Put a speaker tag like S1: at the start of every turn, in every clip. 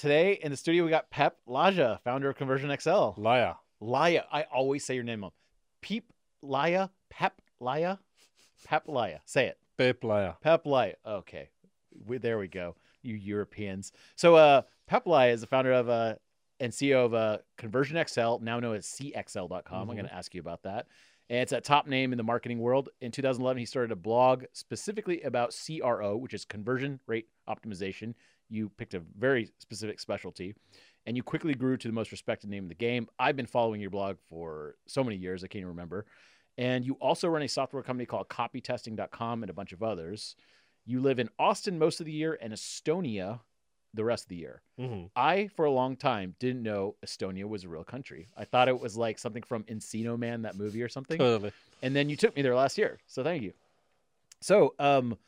S1: today in the studio we got Pep Laja, founder of Conversion XL.
S2: Laya.
S1: Laya, I always say your name wrong. Peep Laya, Pep Laya, Pep Laya. Say it.
S2: Pep Laya.
S1: Pep Laya. Okay, we, there we go. You Europeans. So, uh, Pep Laya is the founder of uh, and CEO of uh, Conversion XL, now known as CXL.com. I'm
S2: Mhm.
S1: going to ask you about that. And it's a top name in the marketing world. In 2011, he started a blog specifically about CRO, which is conversion rate optimization. You picked a very specific specialty, and you quickly grew to the most respected name in the game. I've been following your blog for so many years, I can't even remember. And you also run a software company called copytesting.com and a bunch of others. You live in Austin most of the year and Estonia the rest of the year.
S2: hmm
S1: I, for a long time, didn't know Estonia was a real country. I thought it was like something from Encino Man, that movie or something.
S2: Totally.
S1: And then you took me there last year. So thank you. So, um,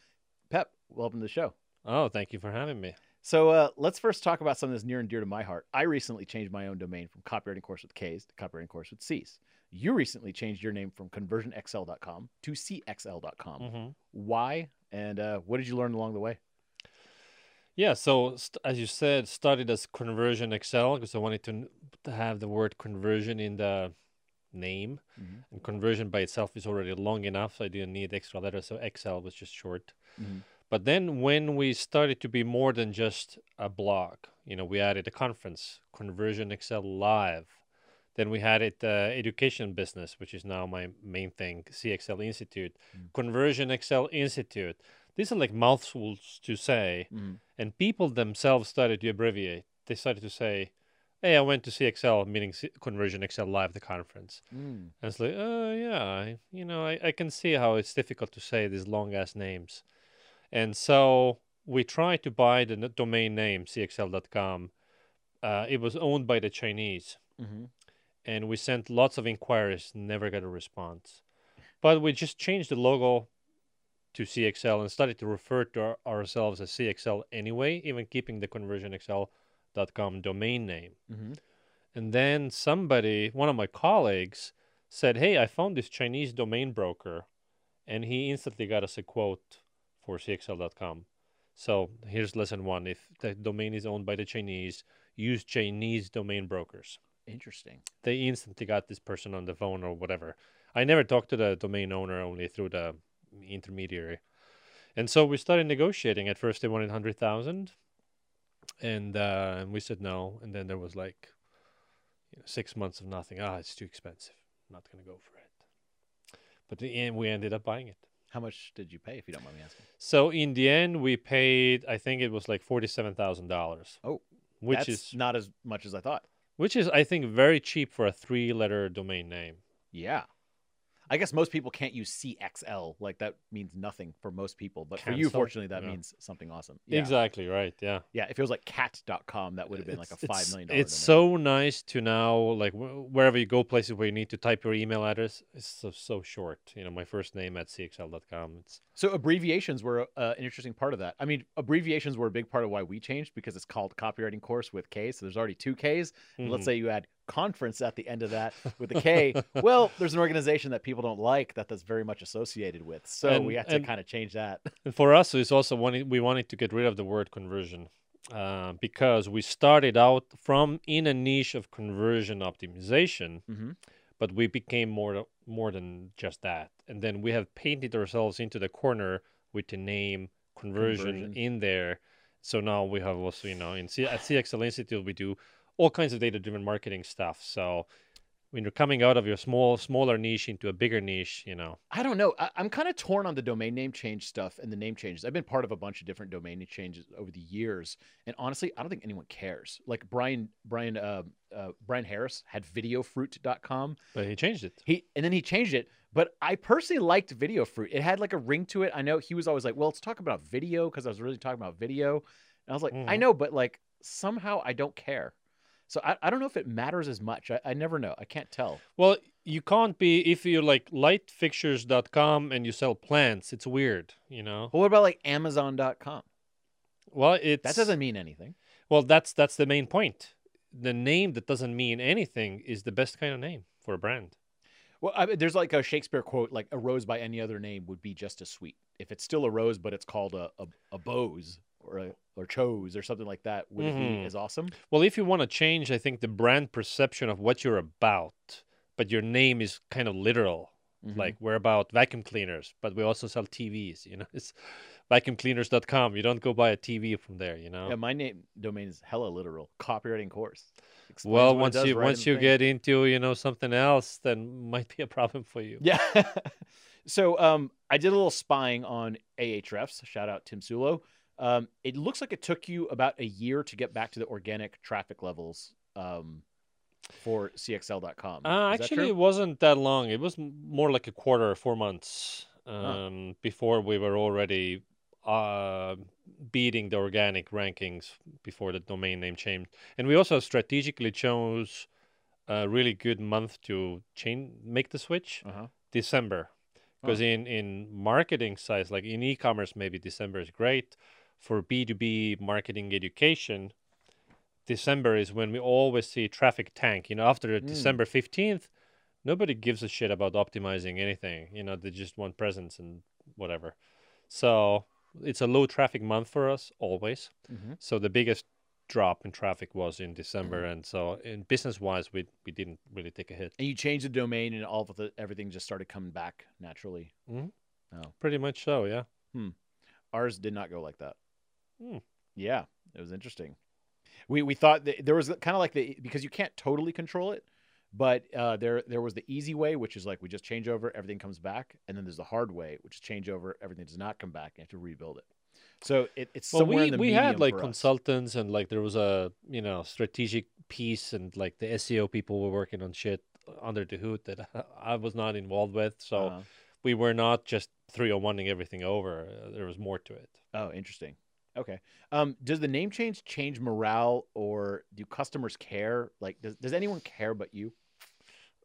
S1: Pep, welcome to the show.
S2: Oh, thank you for having me.
S1: So uh, let's first talk about something that's near and dear to my heart. I recently changed my own domain from copywriting course with K's to copywriting course with C's. You recently changed your name from conversionxl.com to cxl.com.
S2: hmm
S1: Why? And uh, what did you learn along the way?
S2: Yeah. So st- as you said, started as Conversion XL because I wanted to, n- to have the word conversion in the name,
S1: Mhm.
S2: and conversion by itself is already long enough, so I didn't need extra letters. So XL was just short.
S1: Mhm.
S2: But then when we started to be more than just a blog, you know, we added a conference, Conversion XL Live. Then we had it uh, education business, which is now my main thing, CXL Institute,
S1: Mm.
S2: Conversion XL Institute. These are like mouthfuls to say,
S1: Mhm.
S2: and people themselves started to abbreviate. They started to say, "Hey, I went to CXL, meaning C- Conversion XL Live, the conference."
S1: Mm.
S2: And it's like, oh yeah, I, you know, I, I can see how it's difficult to say these long ass names. And so we tried to buy the domain name cxl.com. Uh, it was owned by the Chinese,
S1: Mhm.
S2: and we sent lots of inquiries, never got a response. But we just changed the logo to CXL and started to refer to our, ourselves as CXL anyway, even keeping the conversionxl.com domain name.
S1: Mhm.
S2: And then somebody, one of my colleagues, said, Hey, I found this Chinese domain broker. And he instantly got us a quote for CXL.com. So here's lesson one if the domain is owned by the Chinese, use Chinese domain brokers.
S1: Interesting.
S2: They instantly got this person on the phone or whatever. I never talked to the domain owner, only through the intermediary. And so we started negotiating. At first, they wanted 100,000. And uh, and we said no. And then there was like you know, six months of nothing. Ah, it's too expensive. I'm not going to go for it. But in the end, we ended up buying it.
S1: How much did you pay, if you don't mind me asking?
S2: So in the end, we paid, I think it was like $47,000.
S1: Oh,
S2: which
S1: That's
S2: is
S1: not as much as I thought.
S2: which is I think very cheap for a three-letter domain name.
S1: Yeah. I guess most people can't use CXL. Like that means nothing for most people. But for you, fortunately, that
S2: Yeah.
S1: means something awesome. Yeah.
S2: Exactly right. Yeah.
S1: Yeah. If it was like cat.com, that would have been like a
S2: It's-
S1: $5
S2: it's- so nice to now, like wherever you go, places where you need to type your email address, it's so, so short. You know, my first name at cxl.com. It's
S1: So abbreviations were uh, an interesting part of that. I mean, abbreviations were a big part of why we changed because it's called copywriting course with K. So there's already two Ks. And let's say you add conference at the end of that with a K. well, there's an organization that people don't like that that's very much associated with. So
S2: And-
S1: we had to kind of change that.
S2: And for us, it's also wanting, we wanted to get rid of the word conversion uh, because we started out from in a niche of conversion optimization,
S1: hmm
S2: but we became more more than just that. And then we have painted ourselves into the corner with the name conversion,
S1: Conversion.
S2: in there. So now we have also, you know, in C- at CXL Institute, we do all kinds of data-driven marketing stuff. So when you're coming out of your small, smaller niche into a bigger niche, you know,
S1: I don't know. I, I'm kind of torn on the domain name change stuff and the name changes. I've been part of a bunch of different domain name changes over the years, and honestly, I don't think anyone cares. Like Brian, Brian, uh, uh, Brian Harris had VideoFruit.com.
S2: but he changed it.
S1: He and then he changed it. But I personally liked Video Fruit. It had like a ring to it. I know he was always like, "Well, let's talk about video," because I was really talking about video. And I was like, "I
S2: Mhm.
S1: know, but like somehow I don't care." So I, I don't know if it matters as much. I, I never know. I can't tell.
S2: Well, you can't be if you're like lightfixtures.com and you sell plants. It's weird, you know.
S1: But what about like Amazon.com?
S2: Well, it's
S1: That doesn't mean anything.
S2: Well, that's that's the main point. The name that doesn't mean anything is the best kind of name for a brand.
S1: Well, I mean, there's like a Shakespeare quote, like a rose by any other name would be just as sweet. If it's still a rose, but it's called a a, a bose or or chose or something like that, would
S2: Mhm.
S1: be as awesome?
S2: Well, if you want to change, I think the brand perception of what you're about, but your name is kind of literal.
S1: Mhm.
S2: Like we're about vacuum cleaners, but we also sell TVs. You know, it's vacuumcleaners.com. You don't go buy a TV from there. You know.
S1: yeah, my name domain is hella literal. Copywriting course. Explains
S2: well, once you
S1: right
S2: once you
S1: thing.
S2: get into you know something else, then might be a problem for you.
S1: Yeah. so um, I did a little spying on Ahrefs. Shout out Tim Soulo. Um, it looks like it took you about a year to get back to the organic traffic levels um, for CXL.com.
S2: Uh, actually, it wasn't that long. It was more like a quarter or four months um, before we were already uh, beating the organic rankings before the domain name changed. And we also strategically chose a really good month to change, make the switch,
S1: Uh-huh.
S2: December. Because in, in marketing sites, like in e-commerce, maybe December is great. For B2B marketing education, December is when we always see traffic tank. You know, after
S1: Mm.
S2: December 15th, nobody gives a shit about optimizing anything. You know, they just want presents and whatever. So it's a low traffic month for us always.
S1: Mhm.
S2: So the biggest drop in traffic was in December. And so in business wise, we, we didn't really take a hit.
S1: And you changed the domain, and all of the everything just started coming back naturally.
S2: Pretty much so, yeah.
S1: Ours did not go like that.
S2: Hmm.
S1: Yeah, it was interesting. We we thought that there was kind of like the because you can't totally control it, but uh, there there was the easy way, which is like we just change over, everything comes back, and then there's the hard way, which is change over, everything does not come back, and you have to rebuild it. So it, it's
S2: Well,
S1: somewhere
S2: we,
S1: in the
S2: we had like consultants and like there was a you know strategic piece and like the SEO people were working on shit under the hood that I was not involved with. So
S1: Uh-huh.
S2: we were not just 301ing everything over. There was more to it.
S1: Oh, interesting. Okay. Um, does the name change change morale, or do customers care? Like, does does anyone care but you?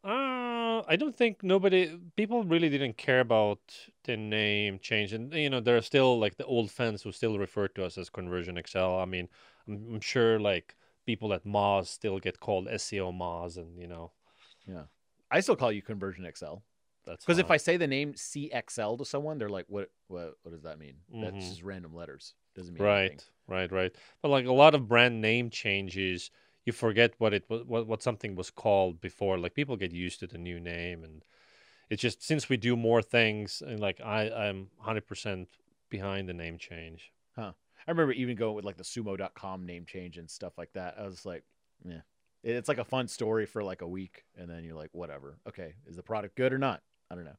S2: Uh, I don't think nobody, people really didn't care about the name change. And, you know, there are still like the old fans who still refer to us as Conversion XL. I mean, I'm, I'm sure like people at Moz still get called SEO Moz and, you know, yeah,
S1: I still call you Conversion XL.
S2: That's
S1: Because if. I say the name CXL to someone, they're like, "What? What? What does that mean?" That's
S2: Mhm.
S1: just random letters. Doesn't mean
S2: Right,
S1: anything.
S2: right, right. But like a lot of brand name changes, you forget what it was, what, what something was called before. Like people get used to the new name, and it's just since we do more things, and like I, I'm 100% behind the name change. Huh.
S1: I remember even going with like the Sumo.com name change and stuff like that. I was like, yeah, it's like a fun story for like a week, and then you're like, whatever. Okay, is the product good or not? I don't know.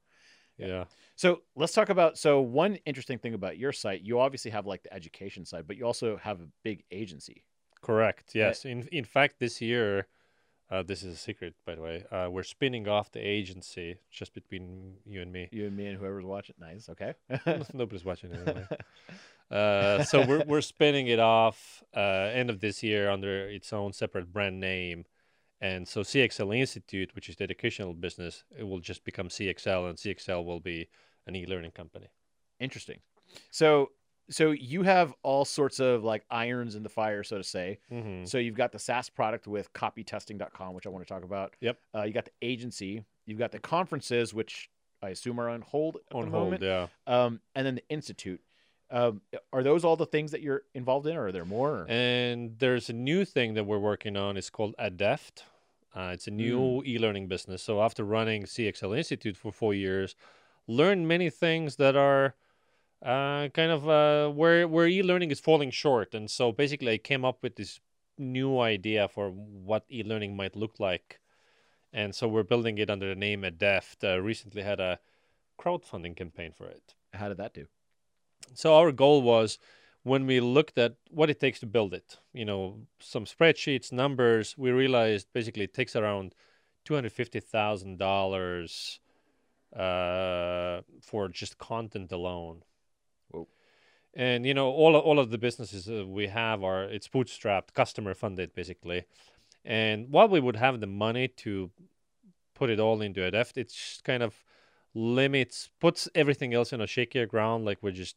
S1: Yeah.
S2: Yeah.
S1: So let's talk about. So one interesting thing about your site, you obviously have like the education side, but you also have a big agency.
S2: Correct. Yes. In in fact, this year, uh, this is a secret, by the way. Uh, we're spinning off the agency just between you and me.
S1: You and me and whoever's watching. Nice. Okay.
S2: Nobody's watching anyway. Uh, so we're we're spinning it off uh, end of this year under its own separate brand name, and so CXL Institute, which is the educational business, it will just become CXL, and CXL will be an e-learning company.
S1: Interesting. So so you have all sorts of like irons in the fire, so to say.
S2: Mm-hmm.
S1: So you've got the SaaS product with copytesting.com, which I want to talk about.
S2: Yep.
S1: Uh, you got the agency. You've got the conferences, which I assume are on hold at
S2: On
S1: the
S2: hold,
S1: moment.
S2: yeah.
S1: Um, and then the institute. Um, are those all the things that you're involved in, or are there more?
S2: And there's a new thing that we're working on. It's called Adeft. Uh, it's a new e-learning business. So after running CXL Institute for four years, learned many things that are uh, kind of uh, where where e-learning is falling short. And so basically, I came up with this new idea for what e-learning might look like. And so we're building it under the name Adeft. Uh, recently had a crowdfunding campaign for it.
S1: How did that do?
S2: So our goal was when we looked at what it takes to build it, you know, some spreadsheets, numbers, we realized basically it takes around two hundred fifty thousand dollars uh, for just content alone.
S1: Whoa.
S2: And you know, all all of the businesses uh, we have are it's bootstrapped, customer funded, basically. And while we would have the money to put it all into Adeft, it's just kind of limits, puts everything else in a shakier ground. Like we're just,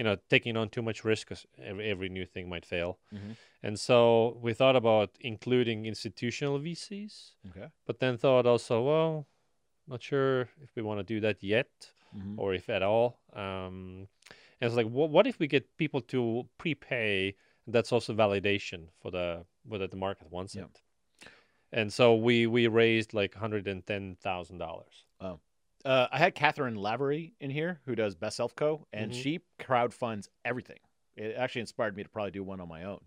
S2: you know, taking on too much risk because every, every new thing might fail.
S1: Mhm.
S2: And so we thought about including institutional VCs,
S1: Okay.
S2: but then thought also, well, not sure if we want to do that yet
S1: Mhm.
S2: or if at all. Um, And it's like, what, what if we get people to prepay? That's also validation for the whether the market wants
S1: Yeah.
S2: it. And so we we raised like hundred and ten thousand dollars.
S1: Uh, I had Cathryn Lavery in here who does Best Self Co. and
S2: Mhm.
S1: she crowdfunds everything. It actually inspired me to probably do one on my own.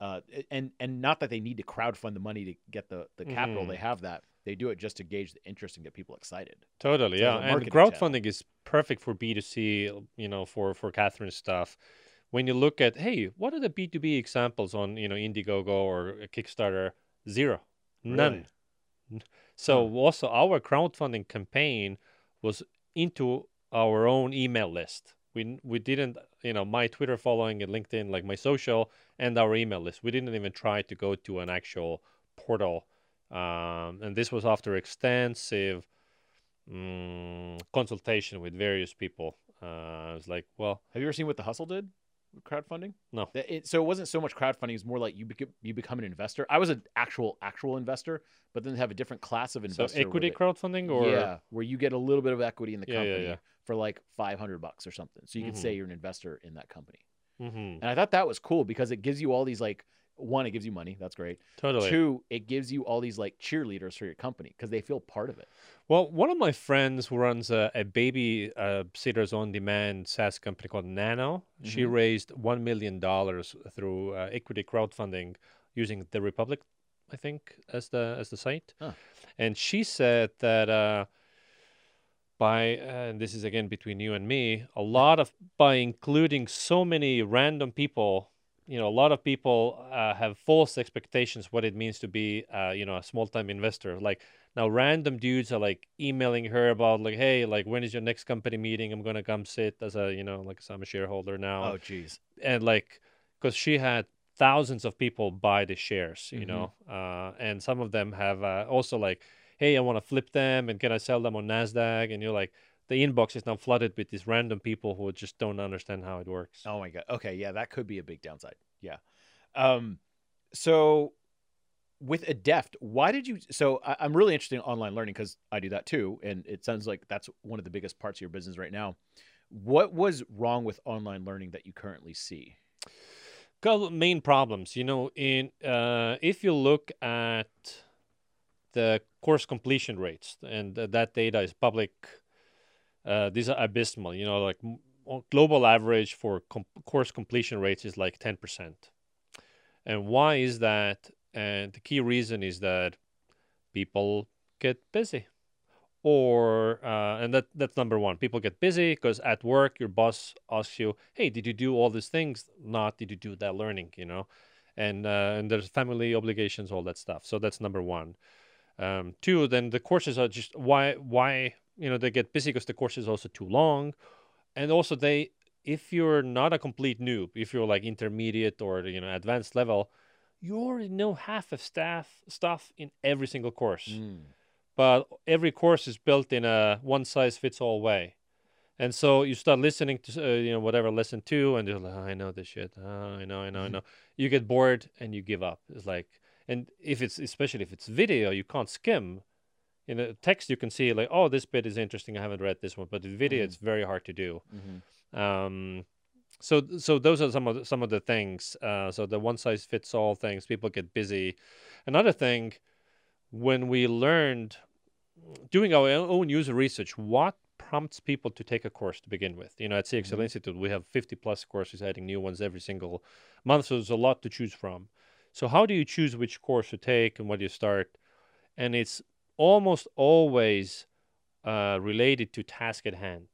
S1: Uh, and and not that they need to crowdfund the money to get the, the capital.
S2: Mhm.
S1: They have that. They do it just to gauge the interest and get people excited.
S2: Totally,
S1: So
S2: yeah. And crowdfunding is perfect for B two C. You know, for for Cathryn's stuff. When you look at, hey, what are the B two B examples on you know Indiegogo or Kickstarter? Zero, none. N- So also our crowdfunding campaign was into our own email list. We we didn't, you know, my Twitter following and LinkedIn, like my social and our email list. We didn't even try to go to an actual portal. Um, and this was after extensive mm, consultation with various people. Uh, I was like, well,
S1: Have you ever seen what the Hustle did crowdfunding?
S2: No.
S1: It, so it wasn't so much crowdfunding; it's more like you become you become an investor. I was an actual actual investor, but then have a different class of investor. where
S2: equity crowdfunding or
S1: yeah, where you get a little bit of equity in the
S2: Yeah,
S1: company
S2: yeah.
S1: for like five hundred bucks or something. So you can
S2: Mhm.
S1: say you're an investor in that company.
S2: Mhm.
S1: And I thought that was cool because it gives you all these like one, it gives you money. That's great.
S2: totally.
S1: Two, it gives you all these like cheerleaders for your company because they feel part of it.
S2: Well, one of my friends who runs a, a baby uh, sitters on demand SaaS company called Nanno, she
S1: Mhm.
S2: raised one million dollars through uh, equity crowdfunding using the Republic, I think, as the as the site.
S1: Huh.
S2: And she said that uh, by and this is again between you and me, a lot of by including so many random people. You know, a lot of people uh, have false expectations what it means to be, uh, you know, a small-time investor. Like now, random dudes are like emailing her about like, hey, like when is your next company meeting? I'm gonna come sit as a, you know, like I'm a shareholder now,
S1: Oh, geez.
S2: and like, because she had thousands of people buy the shares, you
S1: Mhm.
S2: know, uh, and some of them have uh, also like, hey, I want to flip them, and can I sell them on Nasdaq? And you're like, the inbox is now flooded with these random people who just don't understand how it works.
S1: Oh my god. Okay, yeah, that could be a big downside. Yeah. Um, so with Adeft, why did you? So I, I'm really interested in online learning because I do that too, and it sounds like that's one of the biggest parts of your business right now. What was wrong with online learning that you currently see?
S2: couple main problems you know in uh, if you look at the course completion rates and th- that data is public uh, these are abysmal you know like global average for course completion rates is like 10% and why is that and the key reason is that people get busy. Or uh, and that that's number one. People get busy because at work your boss asks you hey did you do all these things? Not did you do that learning? you know? And uh, and there's family obligations all that stuff. So that's number one. Um, two then the courses are just why why you know they get busy because the course is also too long. And also they if you're not a complete noob if you're like intermediate or you know advanced level you already know half of staff stuff in every single course but every course is built in a one size fits all way. And so you start listening to uh, you know whatever lesson two, and you're like, oh, I know this shit. Oh, I know, I know, I
S1: Mhm.
S2: know. You get bored and you give up. It's like, and if it's especially if it's video, you can't skim. In a text, you can see like, oh, this bit is interesting. I haven't read this one, but in video,
S1: Mhm.
S2: it's very hard to do.
S1: Mm-hmm.
S2: Um, so so those are some of the, some of the things. Uh, so the one size fits all things. People get busy. Another thing, when we learned doing our own user research, what prompts people to take a course to begin with? You know, at CXL
S1: Mhm.
S2: Institute, we have 50 plus courses, adding new ones every single month. So there's a lot to choose from. So how do you choose which course to take and what do you start? And it's almost always uh, related to task at hand.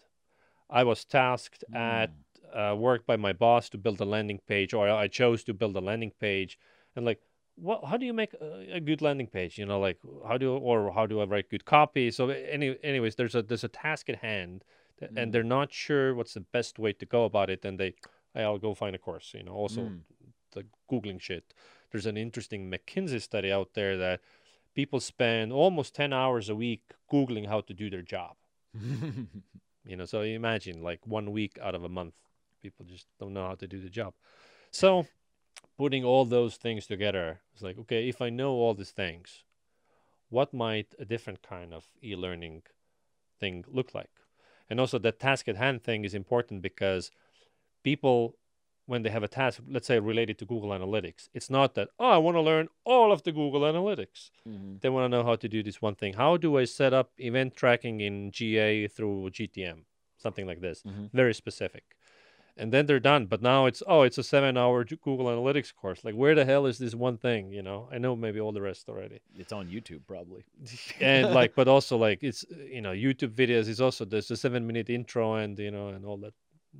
S2: I was tasked at uh, work by my boss to build a landing page, or I chose to build a landing page, and like, what? How do you make a, a good landing page? You know, like how do or how do I write good copy? So, any, anyways, there's a there's a task at hand, th-
S1: Mm.
S2: and they're not sure what's the best way to go about it, and they, I'll go find a course. You know, also
S1: Mm.
S2: the googling shit. There's an interesting McKinsey study out there that people spend almost 10 hours a week googling how to do their job you know so imagine like one week out of a month people just don't know how to do the job so putting all those things together it's like okay if i know all these things what might a different kind of e-learning thing look like and also the task at hand thing is important because people when they have a task, let's say related to Google Analytics, it's not that oh I want to learn all of the Google Analytics.
S1: Mhm.
S2: They want to know how to do this one thing. How do I set up event tracking in GA through GTM? Something like this.
S1: Mhm.
S2: Very specific. And then they're done. But now it's oh, it's a seven-hour Google Analytics course. Like where the hell is this one thing? You know, I know maybe all the rest already.
S1: It's on YouTube probably.
S2: and like, but also like it's you know YouTube videos is also there's a seven-minute intro and you know and all that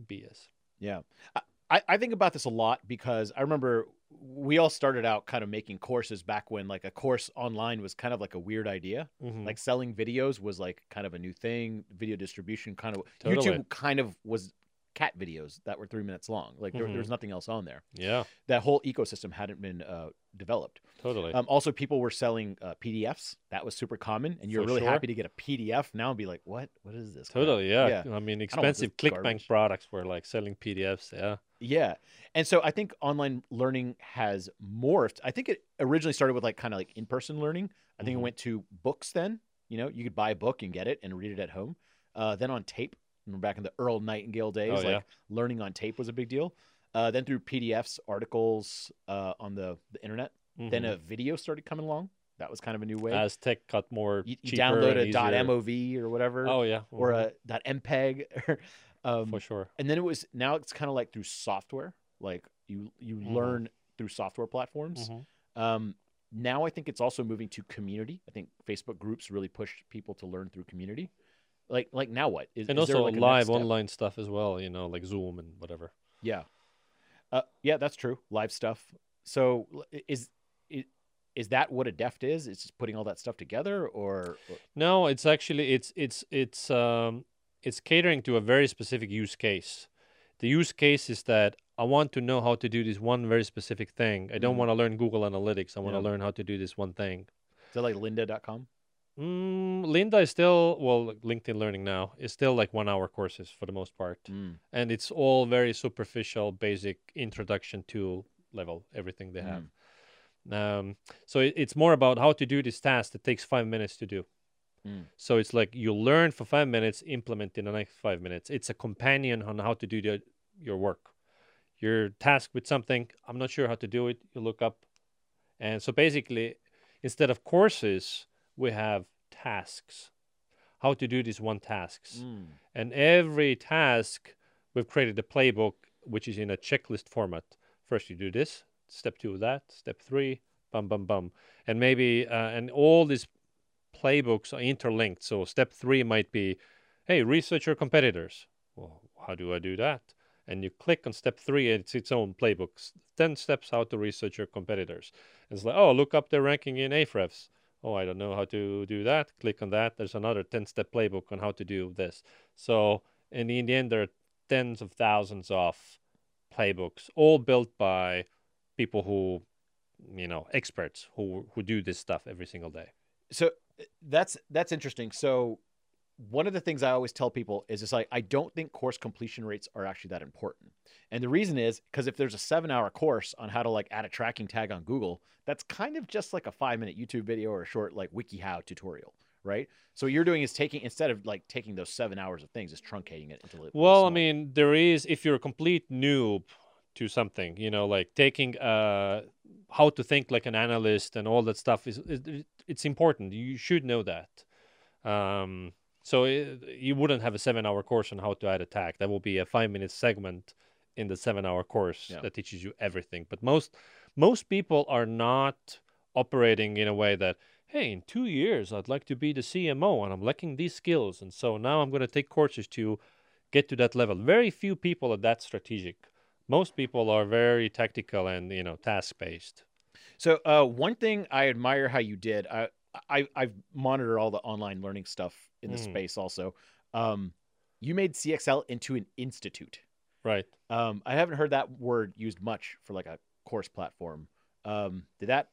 S2: BS.
S1: Yeah. I- I, think about this a lot because I remember we all started out kind of making courses back when like a course online was kind of like a weird idea.
S2: Mhm.
S1: Like selling videos was like kind of a new thing. Video distribution kind of
S2: Totally.
S1: YouTube kind of was cat videos that were three minutes long. Like there,
S2: Mhm.
S1: there was nothing else on there.
S2: yeah,
S1: That whole ecosystem hadn't been uh, developed.
S2: totally.
S1: Um, also, people were selling uh, PDFs. That was super common, and you're
S2: For
S1: really
S2: sure.
S1: happy to get a PDF now and be like, "What? What is this?"
S2: Totally, yeah.
S1: yeah.
S2: I mean, expensive ClickBank
S1: garbage.
S2: products were like selling PDFs. Yeah.
S1: Yeah. And so I think online learning has morphed. I think it originally started with like kind of like in person learning. I think
S2: Mhm.
S1: it went to books then. You know, you could buy a book and get it and read it at home. Uh, then on tape, remember back in the Earl Nightingale days,
S2: Oh,
S1: like
S2: yeah.
S1: learning on tape was a big deal. Uh, then through PDFs, articles uh, on the, the internet. Then
S2: Mhm.
S1: a video started coming along. That was kind of a new way.
S2: as tech got more
S1: you, you download a. .mov or whatever,
S2: Oh yeah,
S1: or
S2: mhm,
S1: a .mpeg. um,
S2: for sure.
S1: and then it was now it's kind of like through software like you you
S2: Mhm.
S1: learn through software platforms
S2: Mhm.
S1: um now i think it's also moving to community i think facebook groups really push people to learn through community like like now what is,
S2: And
S1: is
S2: also
S1: like
S2: live online stuff as well. You know, like Zoom and whatever.
S1: yeah uh, yeah that's true live stuff so is is, is that what Adeft is it's just putting all that stuff together or
S2: No, it's actually it's it's it's um it's catering to a very specific use case. The use case is that I want to know how to do this one very specific thing. I don't
S1: Mhm.
S2: want to learn Google Analytics. I want to
S1: Yeah.
S2: learn how to do this one thing.
S1: is that like lynda.com
S2: Mm, Lynda is still well, LinkedIn Learning now is still like one hour courses for the most part,
S1: mm.
S2: and it's all very superficial, basic introduction to level everything they have. Um, so it, it's more about how to do this task that takes five minutes to do.
S1: Mm.
S2: So it's like you learn for five minutes, implement in the next five minutes. It's a companion on how to do the, your work. You're tasked with something. I'm not sure how to do it. You look up, and so basically, instead of courses, we have tasks. How to do these one tasks.
S1: Mm.
S2: And every task, we've created a playbook which is in a checklist format. First, you do this, step two, that, step three, bum, bum, bum. And maybe, uh, and all these playbooks are interlinked. So, step three might be, hey, research your competitors. Well, how do I do that? And you click on step three, and it's its own playbook. 10 steps how to research your competitors. And it's like, oh, look up their ranking in Ahrefs. Oh, I don't know how to do that. Click on that. There's another 10 step playbook on how to do this. So, in the, in the end, there are tens of thousands of playbooks, all built by people who, you know, experts who who do this stuff every single day.
S1: so that's that's interesting so one of the things i always tell people is it's like i don't think course completion rates are actually that important and the reason is because if there's a seven hour course on how to like add a tracking tag on google that's kind of just like a five minute youtube video or a short like wikihow tutorial right so what you're doing is taking instead of like taking those seven hours of things is truncating it into
S2: Well, I mean, there is if you're a complete noob to something, you know, like taking uh how to think like an analyst and all that stuff is, is it's important. You should know that. Um, so it, you wouldn't have a seven-hour course on how to add a tag. That will be a five-minute segment in the seven-hour course
S1: Yeah.
S2: that teaches you everything. But most most people are not operating in a way that hey, in two years I'd like to be the CMO and I'm lacking these skills, and so now I'm going to take courses to get to that level. Very few people are that strategic. Most people are very tactical and you know task based.
S1: So uh, one thing I admire how you did, I, I I've monitored all the online learning stuff in the
S2: Mm.
S1: space also. Um, you made CXL into an institute.
S2: Right.
S1: Um, I haven't heard that word used much for like a course platform. Um, did that?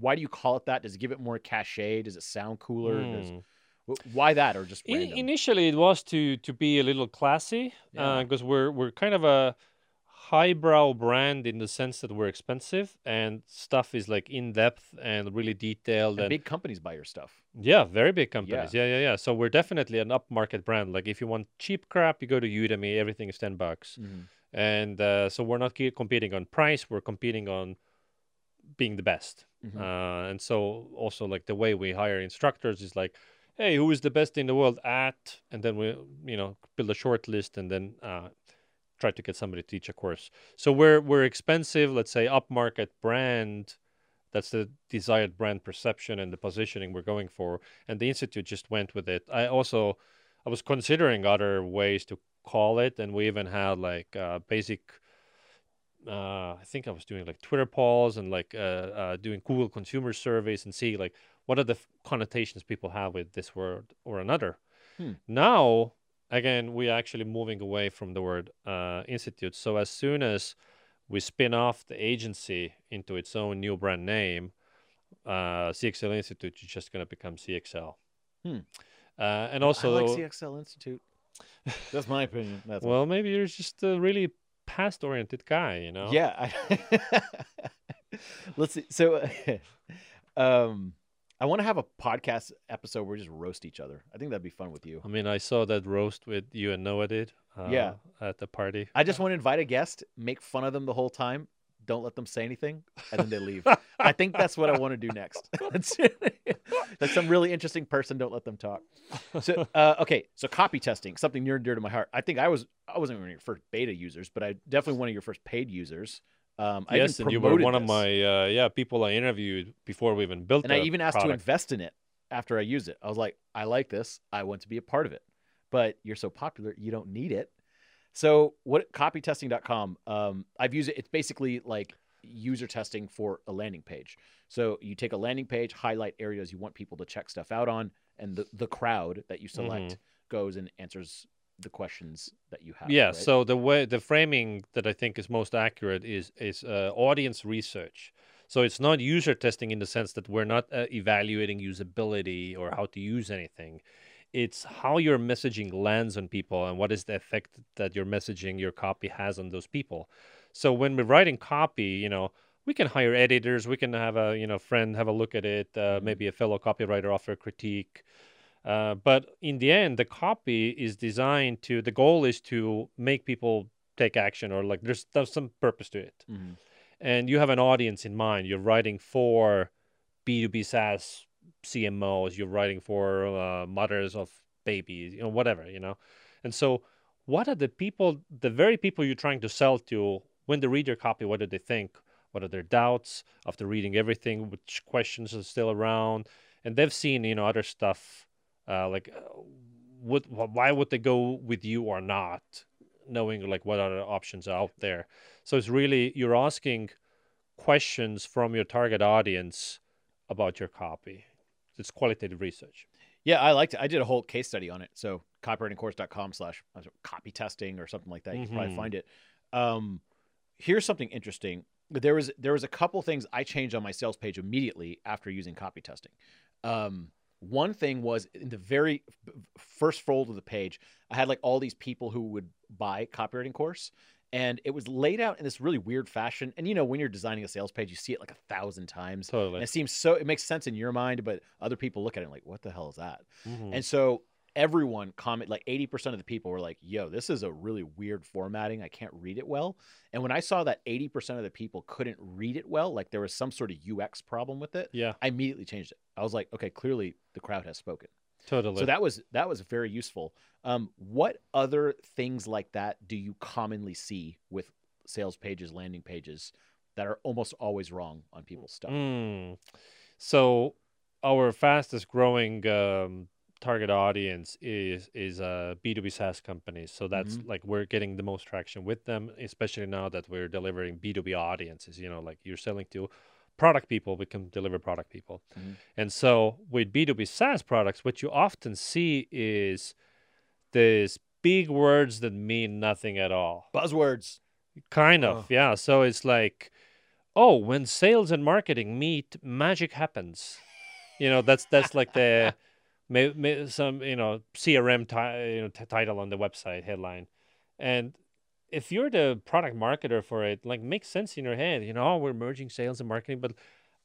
S1: Why do you call it that? Does it give it more cachet? Does it sound cooler?
S2: Mm.
S1: wh- why that, or just
S2: I-
S1: random?
S2: initially, it was to to be a little classy
S1: Yeah.
S2: because we're we're kind of a highbrow brand in the sense that we're expensive and stuff is like in depth and really detailed
S1: and
S2: and
S1: big companies buy your stuff.
S2: yeah, very big companies. Yeah. yeah, yeah, So we're definitely an upmarket brand. Like if you want cheap crap, you go to Udemy. Everything is ten bucks. and uh, so we're not competing on price we're competing on being the best
S1: Mhm.
S2: uh, and so also like the way we hire instructors is like hey who is the best in the world at and then we you know build a short list and then uh, try to get somebody to teach a course so we're we're expensive let's say upmarket brand that's the desired brand perception and the positioning we're going for and the institute just went with it i also i was considering other ways to call it and we even had like uh, basic uh, I think I was doing like Twitter polls and like uh, uh, doing Google consumer surveys and see like what are the connotations people have with this word or another.
S1: Hmm.
S2: Now, again, we're actually moving away from the word uh, institute. So as soon as we spin off the agency into its own new brand name, uh, CXL Institute is just going to become CXL.
S1: Hmm.
S2: Uh, and also,
S1: I like CXL Institute. That's my opinion. That's
S2: well, maybe you're just a really past-oriented guy, you know?
S1: Yeah. I... Let's see. So, um, I want to have a podcast episode where we just roast each other. I think that'd be fun with you.
S2: I mean, I saw that roast with you and Noah did. Uh,
S1: Yeah.
S2: At the party.
S1: I just want to invite a guest, make fun of them the whole time, don't let them say anything, and then they leave. I think that's what I want to do next. That's some really interesting person, don't let them talk. So, uh, okay, so copy testing, something near and dear to my heart. I think I was I wasn't one of your first beta users, but I definitely one of your first paid users. Um, I
S2: yes, and you were one of
S1: this.
S2: my uh, yeah people I interviewed before we even built. It.
S1: And I even asked to invest in it after I used it. I was like, I like this. I want to be a part of it. But you're so popular, you don't need it. So what copytesting.com, um, I've used it. It's basically like user testing for a landing page. So you take a landing page, highlight areas you want people to check stuff out on, and the, the crowd that you select goes and answers the questions that you have.
S2: Yeah.
S1: right?
S2: So the way the framing that I think is most accurate is is uh, audience research. So it's not user testing in the sense that we're not uh, evaluating usability or how to use anything. It's how your messaging lands on people and what is the effect that your messaging, your copy has on those people. So when we're writing copy, you know, we can hire editors, we can have a you know friend have a look at it, uh,
S1: Mhm.
S2: maybe a fellow copywriter offer a critique. Uh, but in the end, the copy is designed to. The goal is to make people take action, or like there's there's some purpose to it,
S1: Mhm.
S2: and you have an audience in mind. You're writing for B2B SaaS CMOs. You're writing for uh, mothers of babies, you know, whatever, you know. And so, what are the people, the very people you're trying to sell to, when they read your copy? What do they think? What are their doubts after reading everything? Which questions are still around? And they've seen, you know, other stuff uh, like uh, would wh- why would they go with you or not knowing like what other options are out there so it's really you're asking questions from your target audience about your copy it's qualitative research
S1: Yeah, I liked it. I did a whole case study on it. So copywritingcourse.com slash copy testing or something like that. You can probably
S2: Mhm.
S1: find it. Um, here's something interesting. There was there was a couple things I changed on my sales page immediately after using copy testing. Um, one thing was in the very first fold of the page, I had like all these people who would buy copywriting course, and it was laid out in this really weird fashion. And you know, when you're designing a sales page, you see it like a thousand times. And it seems so it makes sense in your mind, but other people look at it like, what the hell is that?
S2: Mhm.
S1: And so everyone comment like 80% of the people were like, yo, this is a really weird formatting. I can't read it well. And when I saw that 80% of the people couldn't read it well, like there was some sort of UX problem with it,
S2: yeah
S1: I immediately changed it. I was like, okay, clearly the crowd has spoken.
S2: totally
S1: So that was that was very useful. Um, what other things like that do you commonly see with sales pages, landing pages that are almost always wrong on people's stuff?
S2: Mm. So our fastest growing um, target audience is is uh, B2B SaaS companies. So that's
S1: Mhm.
S2: like we're getting the most traction with them, especially now that we're delivering B2B audiences. You know, like you're selling to product people, we can deliver product people.
S1: Mhm.
S2: And so with B2B SaaS products, what you often see is these big words that mean nothing at all.
S1: Buzzwords.
S2: Kind of,
S1: Ugh.
S2: yeah. So it's like, oh, when sales and marketing meet, magic happens. You know, that's that's like the some you know CRM ti- you know t- title on the website headline, and if you're the product marketer for it, like makes sense in your head. You know, oh, we're merging sales and marketing, but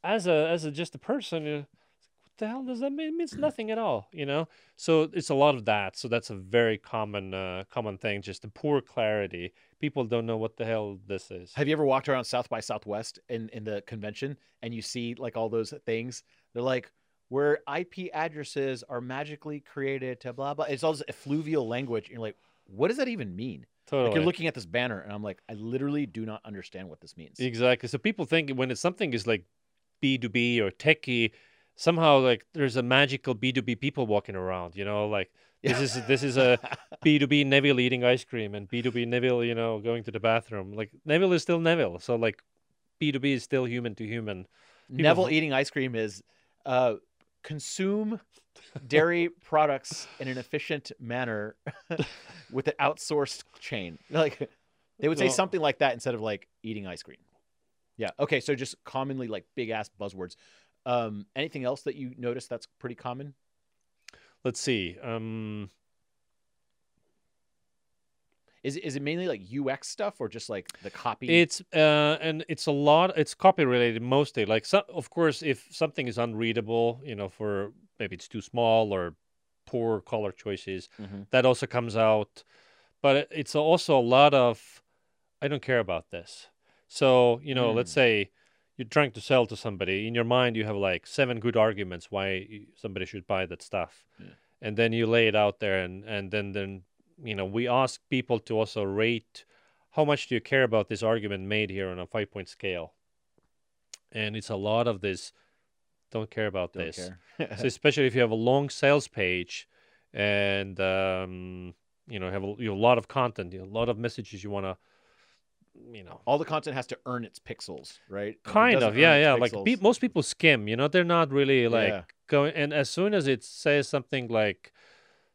S2: as a as a just a person, you what the hell does that mean? It means nothing at all. You know, so it's a lot of that. So that's a very common uh, common thing, just the poor clarity people don't know what the hell this is.
S1: Have you ever walked around South by Southwest in in the convention and you see like all those things? They're like where IP addresses are magically created to blah blah. It's all this effluvial language. And you're like, what does that even mean?
S2: Totally.
S1: Like you're looking at this banner and I'm like, I literally do not understand what this means.
S2: Exactly. So people think when it's something is like B2B or techie, somehow like there's a magical B2B people walking around, you know, like this is this is a B2B Neville eating ice cream and B2B Neville, you know, going to the bathroom. Like Neville is still Neville. So like B2B is still human to human.
S1: Neville eating ice cream is uh, consume dairy products in an efficient manner with an outsourced chain. Like they would say
S2: Well-
S1: something like that instead of like eating ice cream. Yeah. Okay. So just commonly like big ass buzzwords. Um, anything else that you notice that's pretty common?
S2: Let's see. Um
S1: Is it, is it mainly like UX stuff or just like the copy?
S2: It's uh, and it's a lot. It's copy related mostly. Like, so, of course, if something is unreadable, you know, for maybe it's too small or poor color choices,
S1: Mhm.
S2: that also comes out. But it's also a lot of, I don't care about this. So you know, let's
S1: Mm.
S2: say you're trying to sell to somebody. In your mind, you have like seven good arguments why somebody should buy that stuff,
S1: Yeah.
S2: and then you lay it out there, and and then then you know we ask people to also rate how much do you care about this argument made here on a five point scale and it's a lot of this don't care about
S1: Don't
S2: this
S1: care.
S2: so especially if you have a long sales page and um, you know have a, you have a lot of content you know, a lot of messages you want to you know
S1: All the content has to earn its pixels, right?
S2: Kind of yeah yeah like pe- most people skim you know they're not really like
S1: Yeah.
S2: going and as soon as it says something like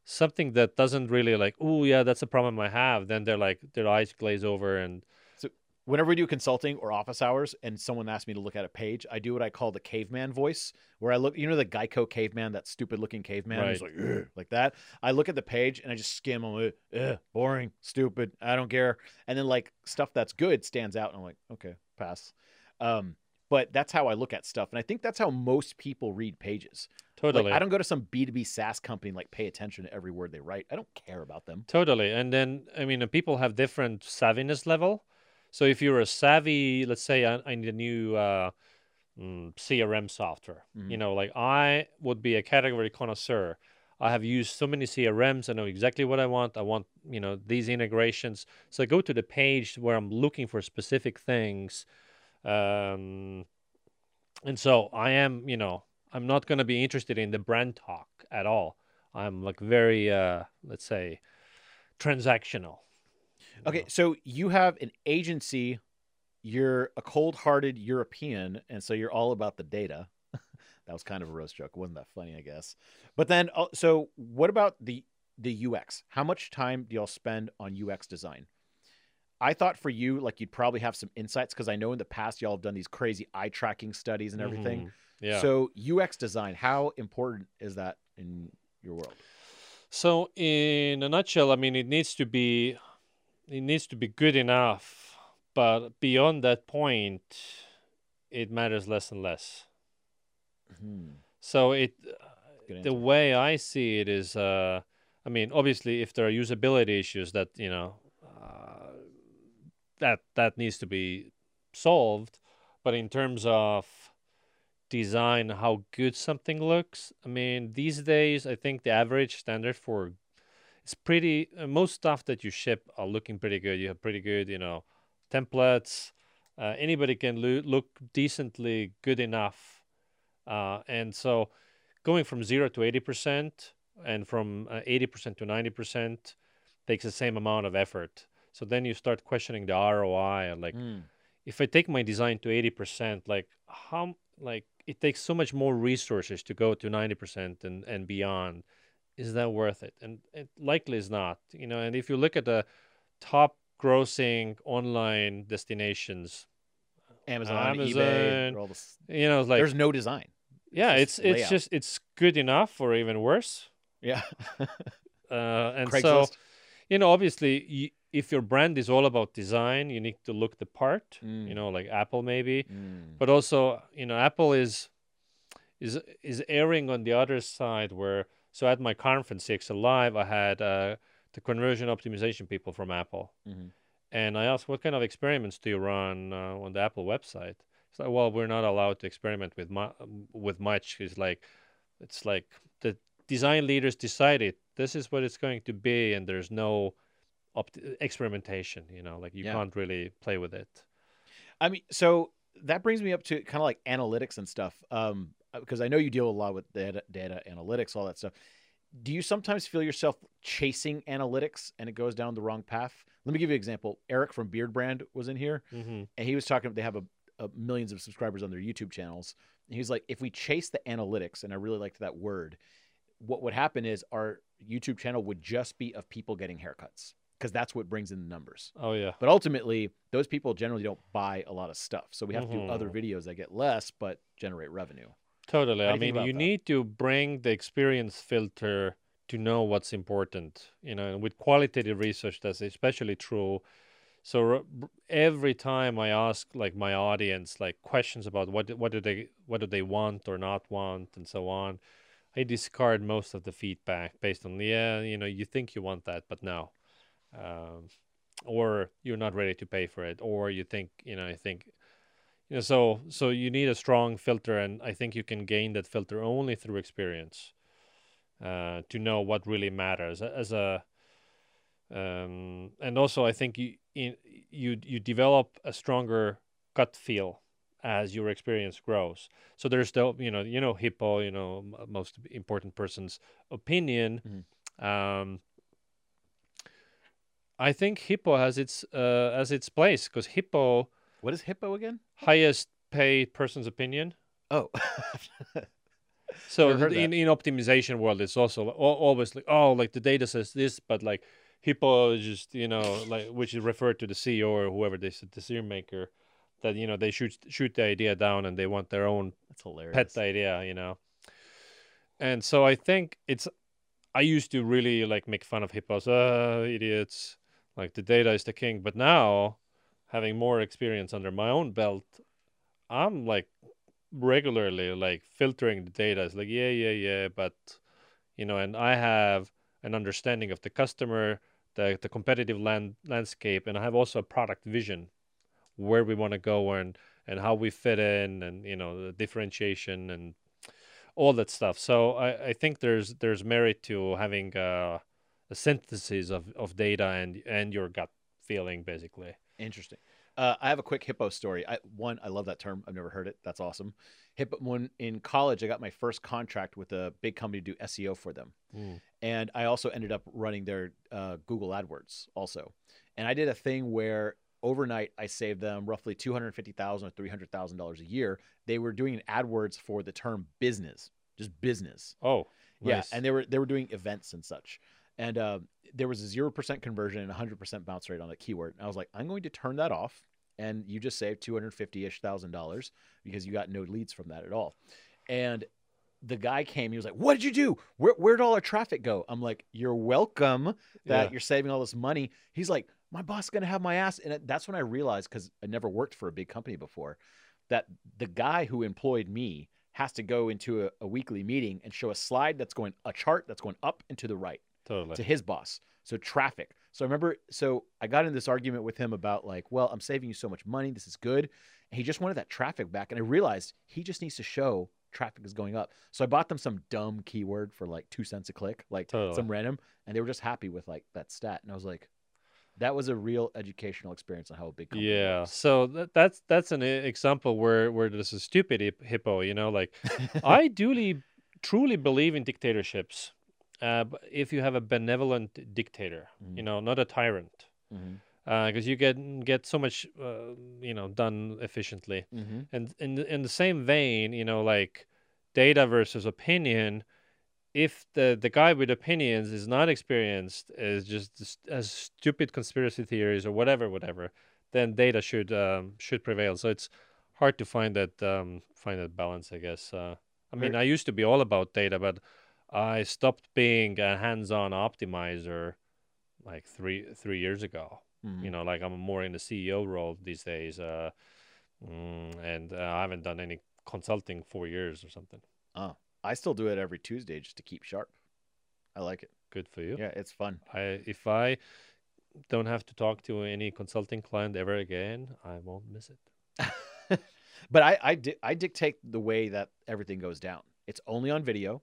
S2: something that doesn't really like oh yeah that's a problem i have then they're like their eyes glaze over and so
S1: whenever we do consulting or office hours and someone asks me to look at a page, I do what I call the caveman voice, where I look, you know, the Geico caveman, that stupid looking caveman, who's like, like that. I look at the page and I just skim. I'm like, Ugh, boring, stupid. I don't care. And then like stuff that's good stands out, and I'm like, okay, pass. Um, but that's how I look at stuff, and I think that's how most people read pages.
S2: Totally
S1: Like, I don't go to some B2B SaaS company and like pay attention to every word they write. I don't care about them.
S2: Totally. And then, I mean, people have different savviness level. So if you're a savvy, let's say I, I need a new uh, mm, CRM software, you
S1: Mhm.
S2: know, like I would be a category connoisseur. I have used so many CRMs. I know exactly what I want. I want, you know, these integrations. So I go to the page where I'm looking for specific things. Um, and so I am, you know, I'm not going to be interested in the brand talk at all. I'm like very, uh, let's say, transactional.
S1: Okay,
S2: know.
S1: so you have an agency. You're a cold-hearted European, and so you're all about the data. that was kind of a roast joke. wasn't that funny? I guess. But then, uh, so what about the the UX? How much time do y'all spend on UX design? I thought for you, like you'd probably have some insights because I know in the past y'all have done these crazy eye tracking studies and everything.
S2: Mhm. Yeah.
S1: So UX design, how important is that in your world?
S2: So in a nutshell, I mean, it needs to be, it needs to be good enough, but beyond that point, it matters less and less.
S1: Hmm,
S2: So it, the way I see it is, uh, I mean, obviously, if there are usability issues that you know, uh, that that needs to be solved. But in terms of design, how good something looks, I mean, these days, I think the average standard for it's pretty. Uh, most stuff that you ship are looking pretty good. You have pretty good, you know, templates. Uh, anybody can loo- look decently good enough, uh, and so going from zero to eighty percent and from uh, eighty percent to ninety percent takes the same amount of effort. So then you start questioning the ROI and like
S1: Hmm.
S2: if I take my design to 80%, like how like it takes so much more resources to go to 90% and and beyond. Is that worth it? And it likely is not. You know, and if you look at the top grossing online destinations,
S1: Amazon, eBay,
S2: Amazon,
S1: all this.
S2: you know, like
S1: There's no design.
S2: yeah,
S1: just
S2: it's it's just it's good enough or even worse.
S1: Yeah.
S2: Uh, and so you know, obviously, if your brand is all about design, you need to look the part.
S1: Mm.
S2: You know, like Apple maybe,
S1: Mm.
S2: but also you know apple is is is erring on the other side where so at my conference cxl live i had uh, the conversion optimization people from apple
S1: Mhm.
S2: And I asked, what kind of experiments do you run uh, on the Apple website? It's like, well, we're not allowed to experiment with mu- with much. It's like, it's like the design leaders decided this is what it's going to be, and there's no opt- experimentation. You know, like you
S1: Yeah.
S2: can't really play with it.
S1: I mean, so that brings me up to kind of like analytics and stuff. Um, because I know you deal a lot with data, data analytics, all that stuff. Do you sometimes feel yourself chasing analytics and it goes down the wrong path? Let me give you an example. Eric from Beardbrand was in here
S2: hmm
S1: and he was talking. They have a, a millions of subscribers on their YouTube channels. And he was like, if we chase the analytics, and I really liked that word, what would happen is our YouTube channel would just be of people getting haircuts because that's what brings in the numbers.
S2: Oh yeah.
S1: But ultimately, those people generally don't buy a lot of stuff. So we have to do other
S2: Mhm.
S1: videos that get less but generate revenue.
S2: Totally. I
S1: do you think
S2: mean, you
S1: that?
S2: need to bring the experience filter to know what's important. You know, and with qualitative research, that's especially true. So every time I ask like my audience like questions about what what do they what do they want or not want and so on, I discard most of the feedback based on yeah, you know, you think you want that, but no, um, or you're not ready to pay for it, or you think you know, I think you know, so so you need a strong filter, and I think you can gain that filter only through experience uh, to know what really matters as a. Um, and also, I think you in, you you develop a stronger gut feel as your experience grows. So there's still you know you know Hippo, you know m- most important person's opinion. Um, I think Hippo has its uh, as its place because Hippo
S1: What is Hippo again?
S2: highest paid person's opinion.
S1: Oh,
S2: So
S1: Never heard
S2: th- in in optimization world, it's also always like oh like the data says this, but like Hippo is just you know like which is referred to the CEO or whoever they said decision maker that you know they shoot shoot the idea down and they want their own
S1: that's hilarious.
S2: pet idea, you know. And so I think it's I used to really like make fun of hippos, uh idiots, like the data is the king. But now, having more experience under my own belt, I'm like regularly like filtering the data. It's like, yeah, yeah, yeah, but you know, and I have an understanding of the customer, the the competitive land landscape, and I have also a product vision where we want to go and and how we fit in and you know the differentiation and all that stuff so i, I think there's there's merit to having uh, a synthesis of, of data and and your gut feeling basically
S1: Interesting. Uh, I have a quick hippo story. I, one, I love that term. I've never heard it. That's awesome. Hippo. When in college, I got my first contract with a big company to do SEO for them, and I also ended up running their uh, Google AdWords also. And I did a thing where overnight I saved them roughly $250000 or three hundred thousand dollars a year. They were doing AdWords for the term business, just business.
S2: oh
S1: Yeah, and they were they were doing events and such, and uh, there was a zero percent conversion and a hundred percent bounce rate on that keyword. And I was like, I'm going to turn that off, and you just saved two hundred fifty ish thousand dollars because you got no leads from that at all. And the guy came, he was like, "What did you do? Where where did all our traffic go?" I'm like, "You're welcome that
S2: Yeah.
S1: you're saving all this money." He's like, "My boss is gonna have my ass," and that's when I realized because I never worked for a big company before, that the guy who employed me has to go into a, a weekly meeting and show a slide that's going a chart that's going up and to the right
S2: totally
S1: to his boss. So traffic. So I remember, so I got in this argument with him about like, well, I'm saving you so much money. This is good. And he just wanted that traffic back. And I realized he just needs to show traffic is going up. So I bought them some dumb keyword for like two cents a click, like
S2: Totally.
S1: some random, and they were just happy with like that stat. And I was like, that was a real educational experience on how a big company
S2: yeah
S1: works.
S2: so that, that's that's an example where where this is stupid hippo you know like i duly truly believe in dictatorships uh, but if you have a benevolent dictator you
S1: Mhm.
S2: know not a tyrant. Because you get get so much uh, you know done efficiently.
S1: Mhm.
S2: and in the- in the same vein you know like data versus opinion if the the guy with opinions is not experienced is just as stupid conspiracy theories or whatever whatever then data should um, should prevail. So it's hard to find that um, find that balance i guess. Uh, i mean i used to be all about data but i stopped being a hands-on optimizer like three three years ago
S1: Mhm.
S2: you know like i'm more in the ceo role these days uh mm, and uh, i haven't done any consulting four years or something Oh,
S1: I still do it every Tuesday just to keep sharp. I like it.
S2: good for you
S1: Yeah, it's fun.
S2: i if i don't have to talk to any consulting client ever again, I won't miss it.
S1: but I I, di- I dictate the way that everything goes down. It's only on video.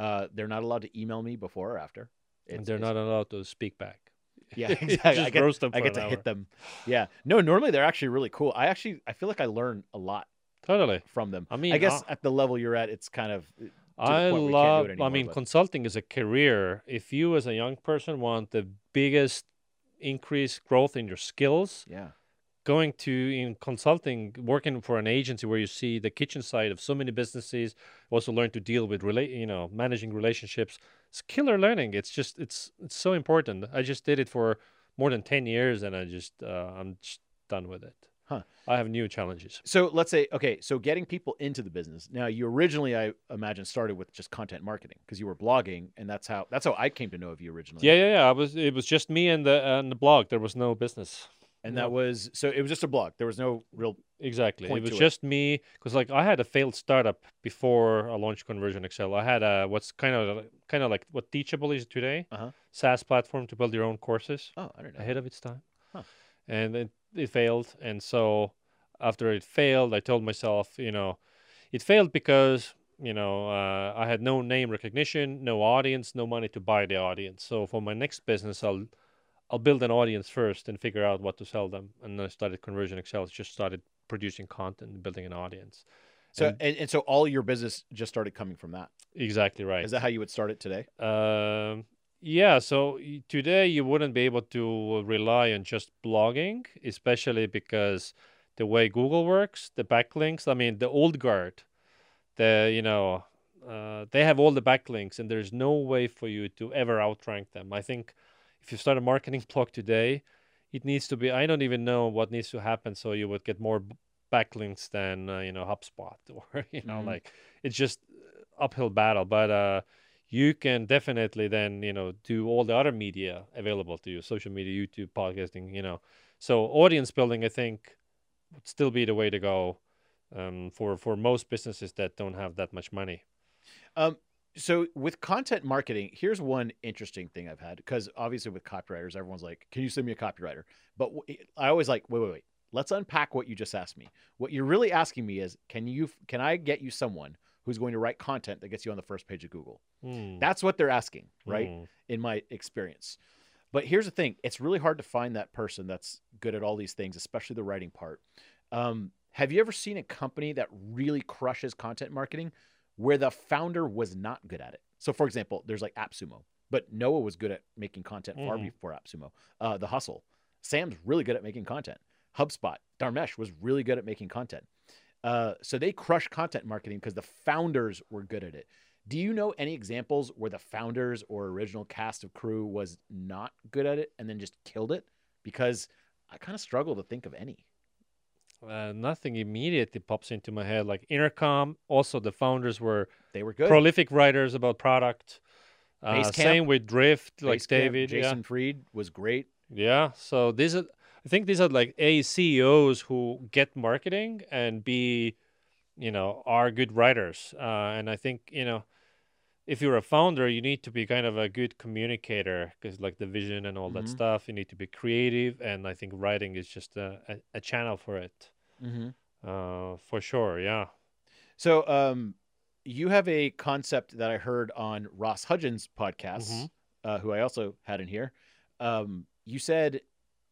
S1: Uh, they're not allowed to email me before or after.
S2: and they're not allowed to speak back.
S1: Yeah, exactly. I get,
S2: roast them
S1: I get to hit them. Yeah. No, normally they're actually really cool. I actually I feel like I learn a lot
S2: Totally.
S1: from them.
S2: I mean,
S1: I guess
S2: I-
S1: at the level you're at, it's kind of uh,
S2: I
S1: point where you can't do
S2: love.
S1: it
S2: I mean,
S1: but-
S2: consulting is a career. If you, as a young person, want the biggest increase growth in your skills,
S1: yeah.
S2: Going to in consulting, working for an agency where you see the kitchen side of so many businesses, also learn to deal with relate, you know, managing relationships. It's killer learning. It's just it's it's so important. I just did it for more than ten years, and I just uh, I'm just done with it.
S1: Huh.
S2: I have new challenges.
S1: So let's say okay, so getting people into the business. Now you originally I imagine started with just content marketing because you were blogging and that's how that's how I came to know of you originally.
S2: Yeah, yeah, yeah. I was. It was just me and the and the blog. There was no business.
S1: And
S2: No.
S1: that was so it was just a blog. There was no real
S2: Exactly. it was
S1: to it.
S2: just me because like I had a failed startup before I launched Conversion XL. I had a what's kind of kind of like what Teachable is today,
S1: Uh-huh.
S2: SaaS platform to build your own courses
S1: Oh, I don't know.
S2: ahead of its time.
S1: Huh.
S2: And it, it failed, and so after it failed, I told myself, you know, it failed because you know uh, I had no name recognition, no audience, no money to buy the audience. So for my next business, I'll I'll build an audience first and figure out what to sell them. And then I started Conversion XL. Just started producing content and building an audience.
S1: So
S2: and-
S1: and, and so all your business just started coming from that.
S2: Exactly right.
S1: Is that how you would start it today?
S2: Um, yeah, so today you wouldn't be able to rely on just blogging, especially because the way Google works, the backlinks. I mean, the old guard, the you know, uh, they have all the backlinks, and there's no way for you to ever outrank them. I think if you start a marketing blog today, it needs to be. I don't even know what needs to happen so you would get more backlinks than uh, you know HubSpot or you know
S1: Mhm.
S2: like it's just uphill battle. But uh, you can definitely then you know do all the other media available to you social media youtube podcasting you know so audience building i think would still be the way to go um, for for most businesses that don't have that much money
S1: Um, so with content marketing, here's one interesting thing I've had because obviously with copywriters, everyone's like, "Can you send me a copywriter?" But I always like, wait, wait, wait. Let's unpack what you just asked me. What you're really asking me is, can you, can I get you someone who's going to write content that gets you on the first page of Google?
S2: Hmm.
S1: That's what they're asking, right?
S2: Hmm.
S1: In my experience. But here's the thing: it's really hard to find that person that's good at all these things, especially the writing part. Um, have you ever seen a company that really crushes content marketing where the founder was not good at it? So, for example, there's like AppSumo, but Noah was good at making content far
S2: Mhm.
S1: before AppSumo. Uh, the Hustle, Sam's really good at making content. HubSpot, Dharmesh was really good at making content. Uh, so they crush content marketing because the founders were good at it. Do you know any examples where the founders or original cast of crew was not good at it and then just killed it? Because I kind of struggle to think of any.
S2: Uh, nothing immediately pops into my head like intercom also the founders were
S1: They were good.
S2: prolific writers about product. Uh, same with drift like
S1: Basecamp,
S2: david
S1: Jason Fried was great.
S2: yeah yeah so these are i think these are like a ceos who get marketing and b you know are good writers. Uh, and i think you know if you're a founder you need to be kind of a good communicator because like the vision and all that
S1: Mhm.
S2: stuff you need to be creative and i think writing is just a, a, a channel for it
S1: Mm-hmm.
S2: uh, for sure yeah
S1: So, um, you have a concept that I heard on Ross Hudgens' podcast,
S2: Mhm.
S1: uh, who I also had in here. Um, you said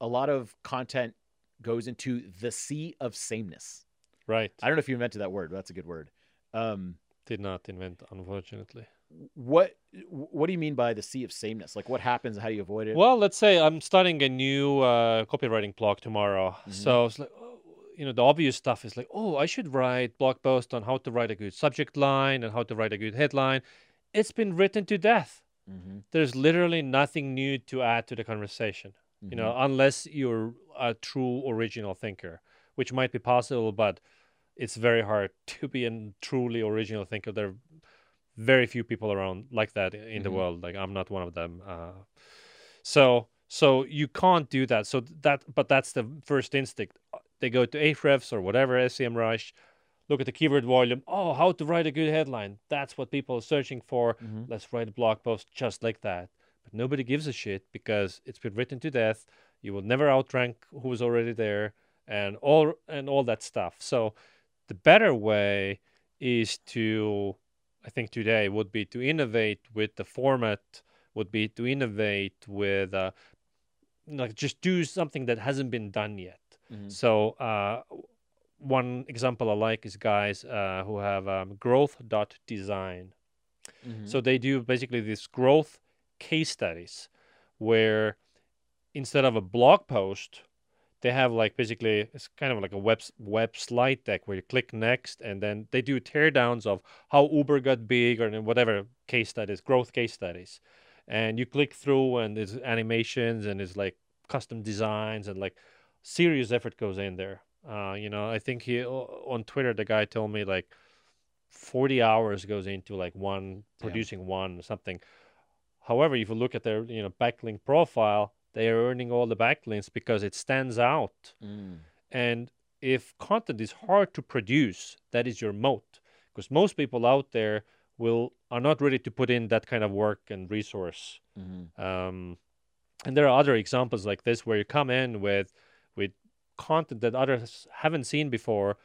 S1: a lot of content goes into the sea of sameness.
S2: right
S1: I don't know if you invented that word, but that's a good word. Um,
S2: did not invent unfortunately
S1: what what do you mean by the sea of sameness? Like, what happens? How do you avoid it?
S2: Well, let's say I'm starting a new uh, copywriting blog tomorrow.
S1: Mhm.
S2: So it's like, oh, you know, the obvious stuff is like, oh, I should write blog post on how to write a good subject line and how to write a good headline. It's been written to death.
S1: mm-hmm.
S2: There's literally nothing new to add to the conversation. You know, unless you're a true original thinker, which might be possible, but it's very hard to be a truly original thinker. There very few people around like that in the
S1: Mhm.
S2: world. Like I'm not one of them. Uh, so so you can't do that. So that but that's the first instinct. Uh, They go to Ahrefs or whatever SEMrush, look at the keyword volume. Oh, how to write a good headline. That's what people are searching for.
S1: Mhm.
S2: Let's write a blog post just like that. but nobody gives a shit because it's been written to death. You will never outrank who's already there, and all and all that stuff. So, the better way is to, I think today would be to innovate with the format, would be to innovate with, uh, like just do something that hasn't been done yet.
S1: Mhm.
S2: So uh, one example I like is guys uh, who have um, growth.design.
S1: Mhm.
S2: So they do basically these growth case studies where instead of a blog post, they have like basically it's kind of like a web web slide deck where you click next and then they do teardowns of how Uber got big or whatever case studies, growth case studies. And you click through and there's animations and it's like custom designs and like serious effort goes in there. Uh, you know, I think he on Twitter the guy told me like 40 hours goes into like one producing one or something. However, if you look at their you know backlink profile, they are earning all the backlinks because it stands out.
S1: Mm.
S2: And if content is hard to produce, that is your moat. Because most people out there will are not ready to put in that kind of work and resource.
S1: Mhm.
S2: Um, and there are other examples like this where you come in with with content that others haven't seen before.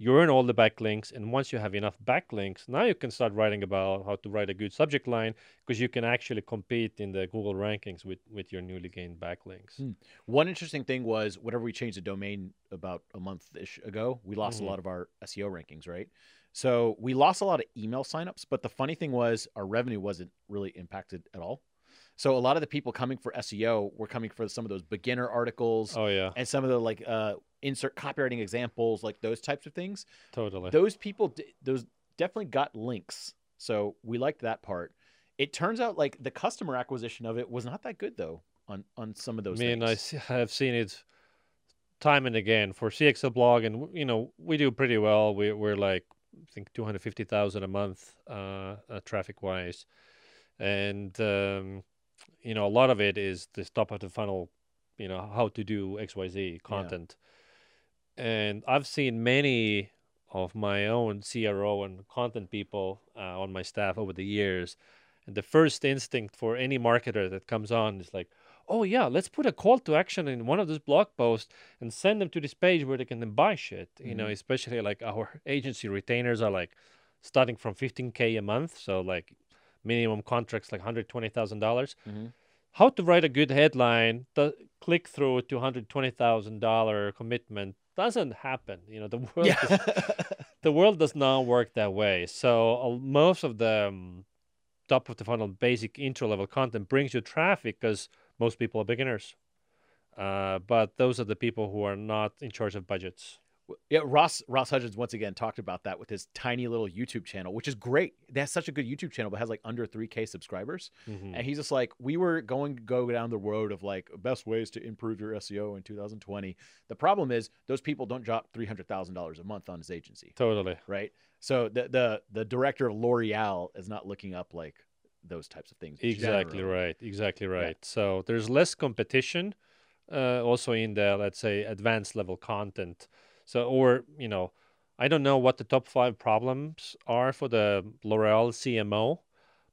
S2: You earn all the backlinks, and once you have enough backlinks, now you can start writing about how to write a good subject line because you can actually compete in the Google rankings with with your newly gained backlinks.
S1: Hmm. One interesting thing was whenever we changed the domain about a month ish ago, we lost
S2: Mhm.
S1: a lot of our SEO rankings, right? So we lost a lot of email signups, but the funny thing was our revenue wasn't really impacted at all. So a lot of the people coming for SEO were coming for some of those beginner articles
S2: Oh yeah,
S1: and some of the like uh, insert copywriting examples, like those types of things.
S2: totally.
S1: Those people, those definitely got links. So we liked that part. It turns out like the customer acquisition of it was not that good though on on some of those.
S2: I mean, I
S1: things.
S2: s- have seen it time and again for CXL blog, and you know we do pretty well. We, we're like I think two hundred fifty thousand a month uh, uh, traffic wise, and um, you know a lot of it is this top of the funnel, you know how to do X Y Z content, and I've seen many of my own CRO and content people uh, on my staff over the years. And the first instinct for any marketer that comes on is like, oh yeah, let's put a call to action in one of those blog posts and send them to this page where they can then buy shit. You know,
S1: Mhm.
S2: especially like our agency retainers are like starting from 15k a month, so like minimum contracts like 120,000 dollars.
S1: Mhm.
S2: How to write a good headline, the click through to 120,000 dollar commitment doesn't happen. You know, the world
S1: Yeah.
S2: is the world does not work that way. So uh, most of the um, top of the funnel basic intro level content brings you traffic because most people are beginners. Uh, but those are the people who are not in charge of budgets.
S1: Yeah, Ross Ross Hudgens once again talked about that with his tiny little YouTube channel, which is great. That's such a good YouTube channel, but has like under 3k subscribers.
S2: Mhm.
S1: And he's just like, we were going to go down the road of like best ways to improve your SEO in 2020. The problem is those people don't drop $300,000 a month on his agency,
S2: Totally.
S1: right? So the the the director of L'Oreal is not looking up like those types of things.
S2: Exactly
S1: generally.
S2: right. Exactly right. So there's less competition, uh, also in the let's say advanced level content. So or you know, I don't know what the top five problems are for the L'Oreal CMO,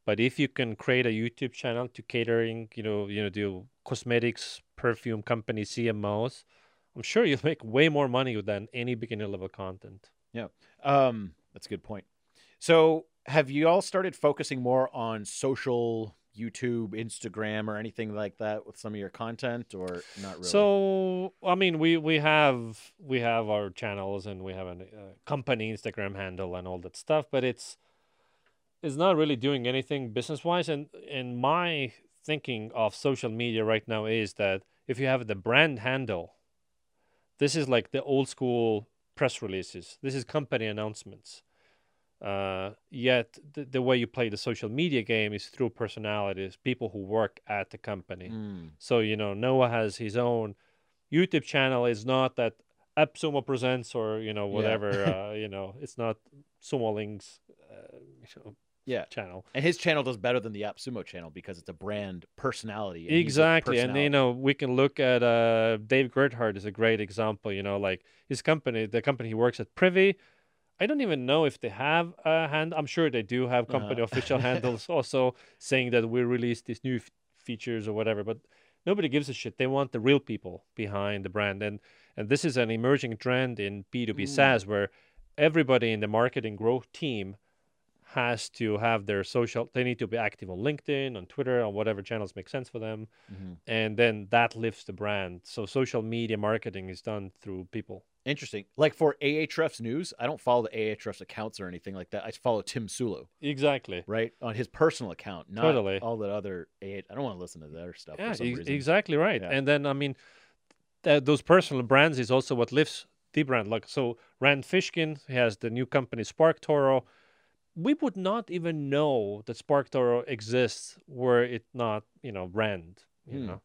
S2: but if you can create a YouTube channel to catering, you know, you know, do cosmetics, perfume company CMOs, I'm sure you'll make way more money than any beginner level content. Yeah.
S1: Um, that's a good point. So, have you all started focusing more on social, YouTube, Instagram, or anything like that with some of your content, or not really?
S2: So I mean, we we have we have our channels and we have a uh, company Instagram handle and all that stuff, but it's it's not really doing anything business wise. And and my thinking of social media right now is that if you have the brand handle, this is like the old school press releases. This is company announcements. Uh, yet the, the way you play the social media game is through personalities, people who work at the company.
S1: Mm,
S2: So you know Noah has his own YouTube channel. It's not that AppSumo presents or you know
S1: Yeah.
S2: whatever. uh, you know, it's not Sumo Link's uh, you know,
S1: yeah,
S2: channel.
S1: and his channel does better than the AppSumo channel because it's a brand personality. and
S2: Exactly, and you know we can look at uh, Dave Gerhardt is a great example. You know, like his company, the company he works at, Privy. I don't even know if they have a hand. I'm sure they do have company
S1: Uh-huh.
S2: official handles also saying that we released these new f- features or whatever, but nobody gives a shit. They want the real people behind the brand, and and this is an emerging trend in B two B
S1: Mm.
S2: SaaS where everybody in the marketing growth team has to have their social. They need to be active on LinkedIn, on Twitter, on whatever channels make sense for them,
S1: Mhm.
S2: and then that lifts the brand. So social media marketing is done through people.
S1: Interesting. Like for Ahrefs news, I don't follow the Ahrefs accounts or anything like that. I follow Tim Soulo,
S2: Exactly.
S1: right, on his personal account, not
S2: Totally.
S1: all that other AH. I don't want to listen to their stuff
S2: Yeah,
S1: for some
S2: ex-
S1: reason.
S2: exactly right.
S1: Yeah.
S2: And then I mean, th- those personal brands is also what lifts the brand. Like so, Rand Fishkin he has the new company SparkToro. We would not even know that SparkToro exists were it not, you know, Rand. You
S1: Hmm.
S2: know,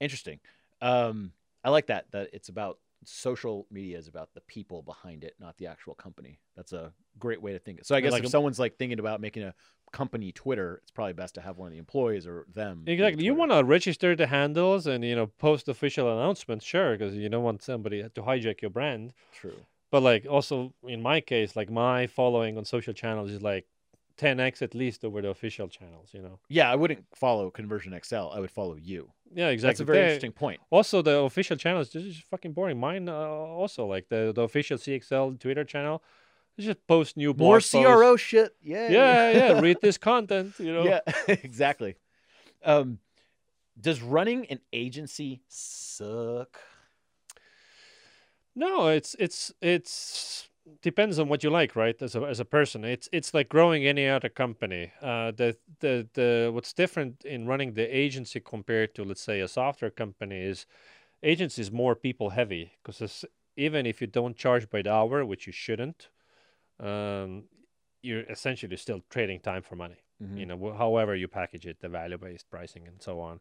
S1: Interesting. Um, I like that. That it's about social media is about the people behind it, not the actual company. That's a great way to think. So I guess
S2: like
S1: if
S2: a-
S1: someone's like thinking about making a company Twitter, it's probably best to have one of the employees or them.
S2: exactly. You want to register the handles and you know post official announcements, sure, because you don't want somebody to hijack your brand.
S1: true.
S2: But like also in my case, like my following on social channels is like 10x at least over the official channels. You know.
S1: Yeah, I wouldn't follow Conversion XL. I would follow you.
S2: Yeah, exactly.
S1: That's a very
S2: They-
S1: interesting point.
S2: Also, the official channels this is just fucking boring. Mine uh, also like the the official CXL Twitter channel. Just post new blog
S1: More
S2: posts.
S1: CRO shit. Yeah.
S2: Yeah, yeah. Read this content. You know.
S1: Yeah, exactly. Um, does running an agency suck?
S2: No, it's it's it's depends on what you like, right? As a as a person, it's it's like growing any other company. Uh, the the the what's different in running the agency compared to let's say a software company is agency is more people heavy because even if you don't charge by the hour, which you shouldn't, um, you're essentially still trading time for money.
S1: Mm-hmm.
S2: You know, wh- however you package it, the value based pricing and so on.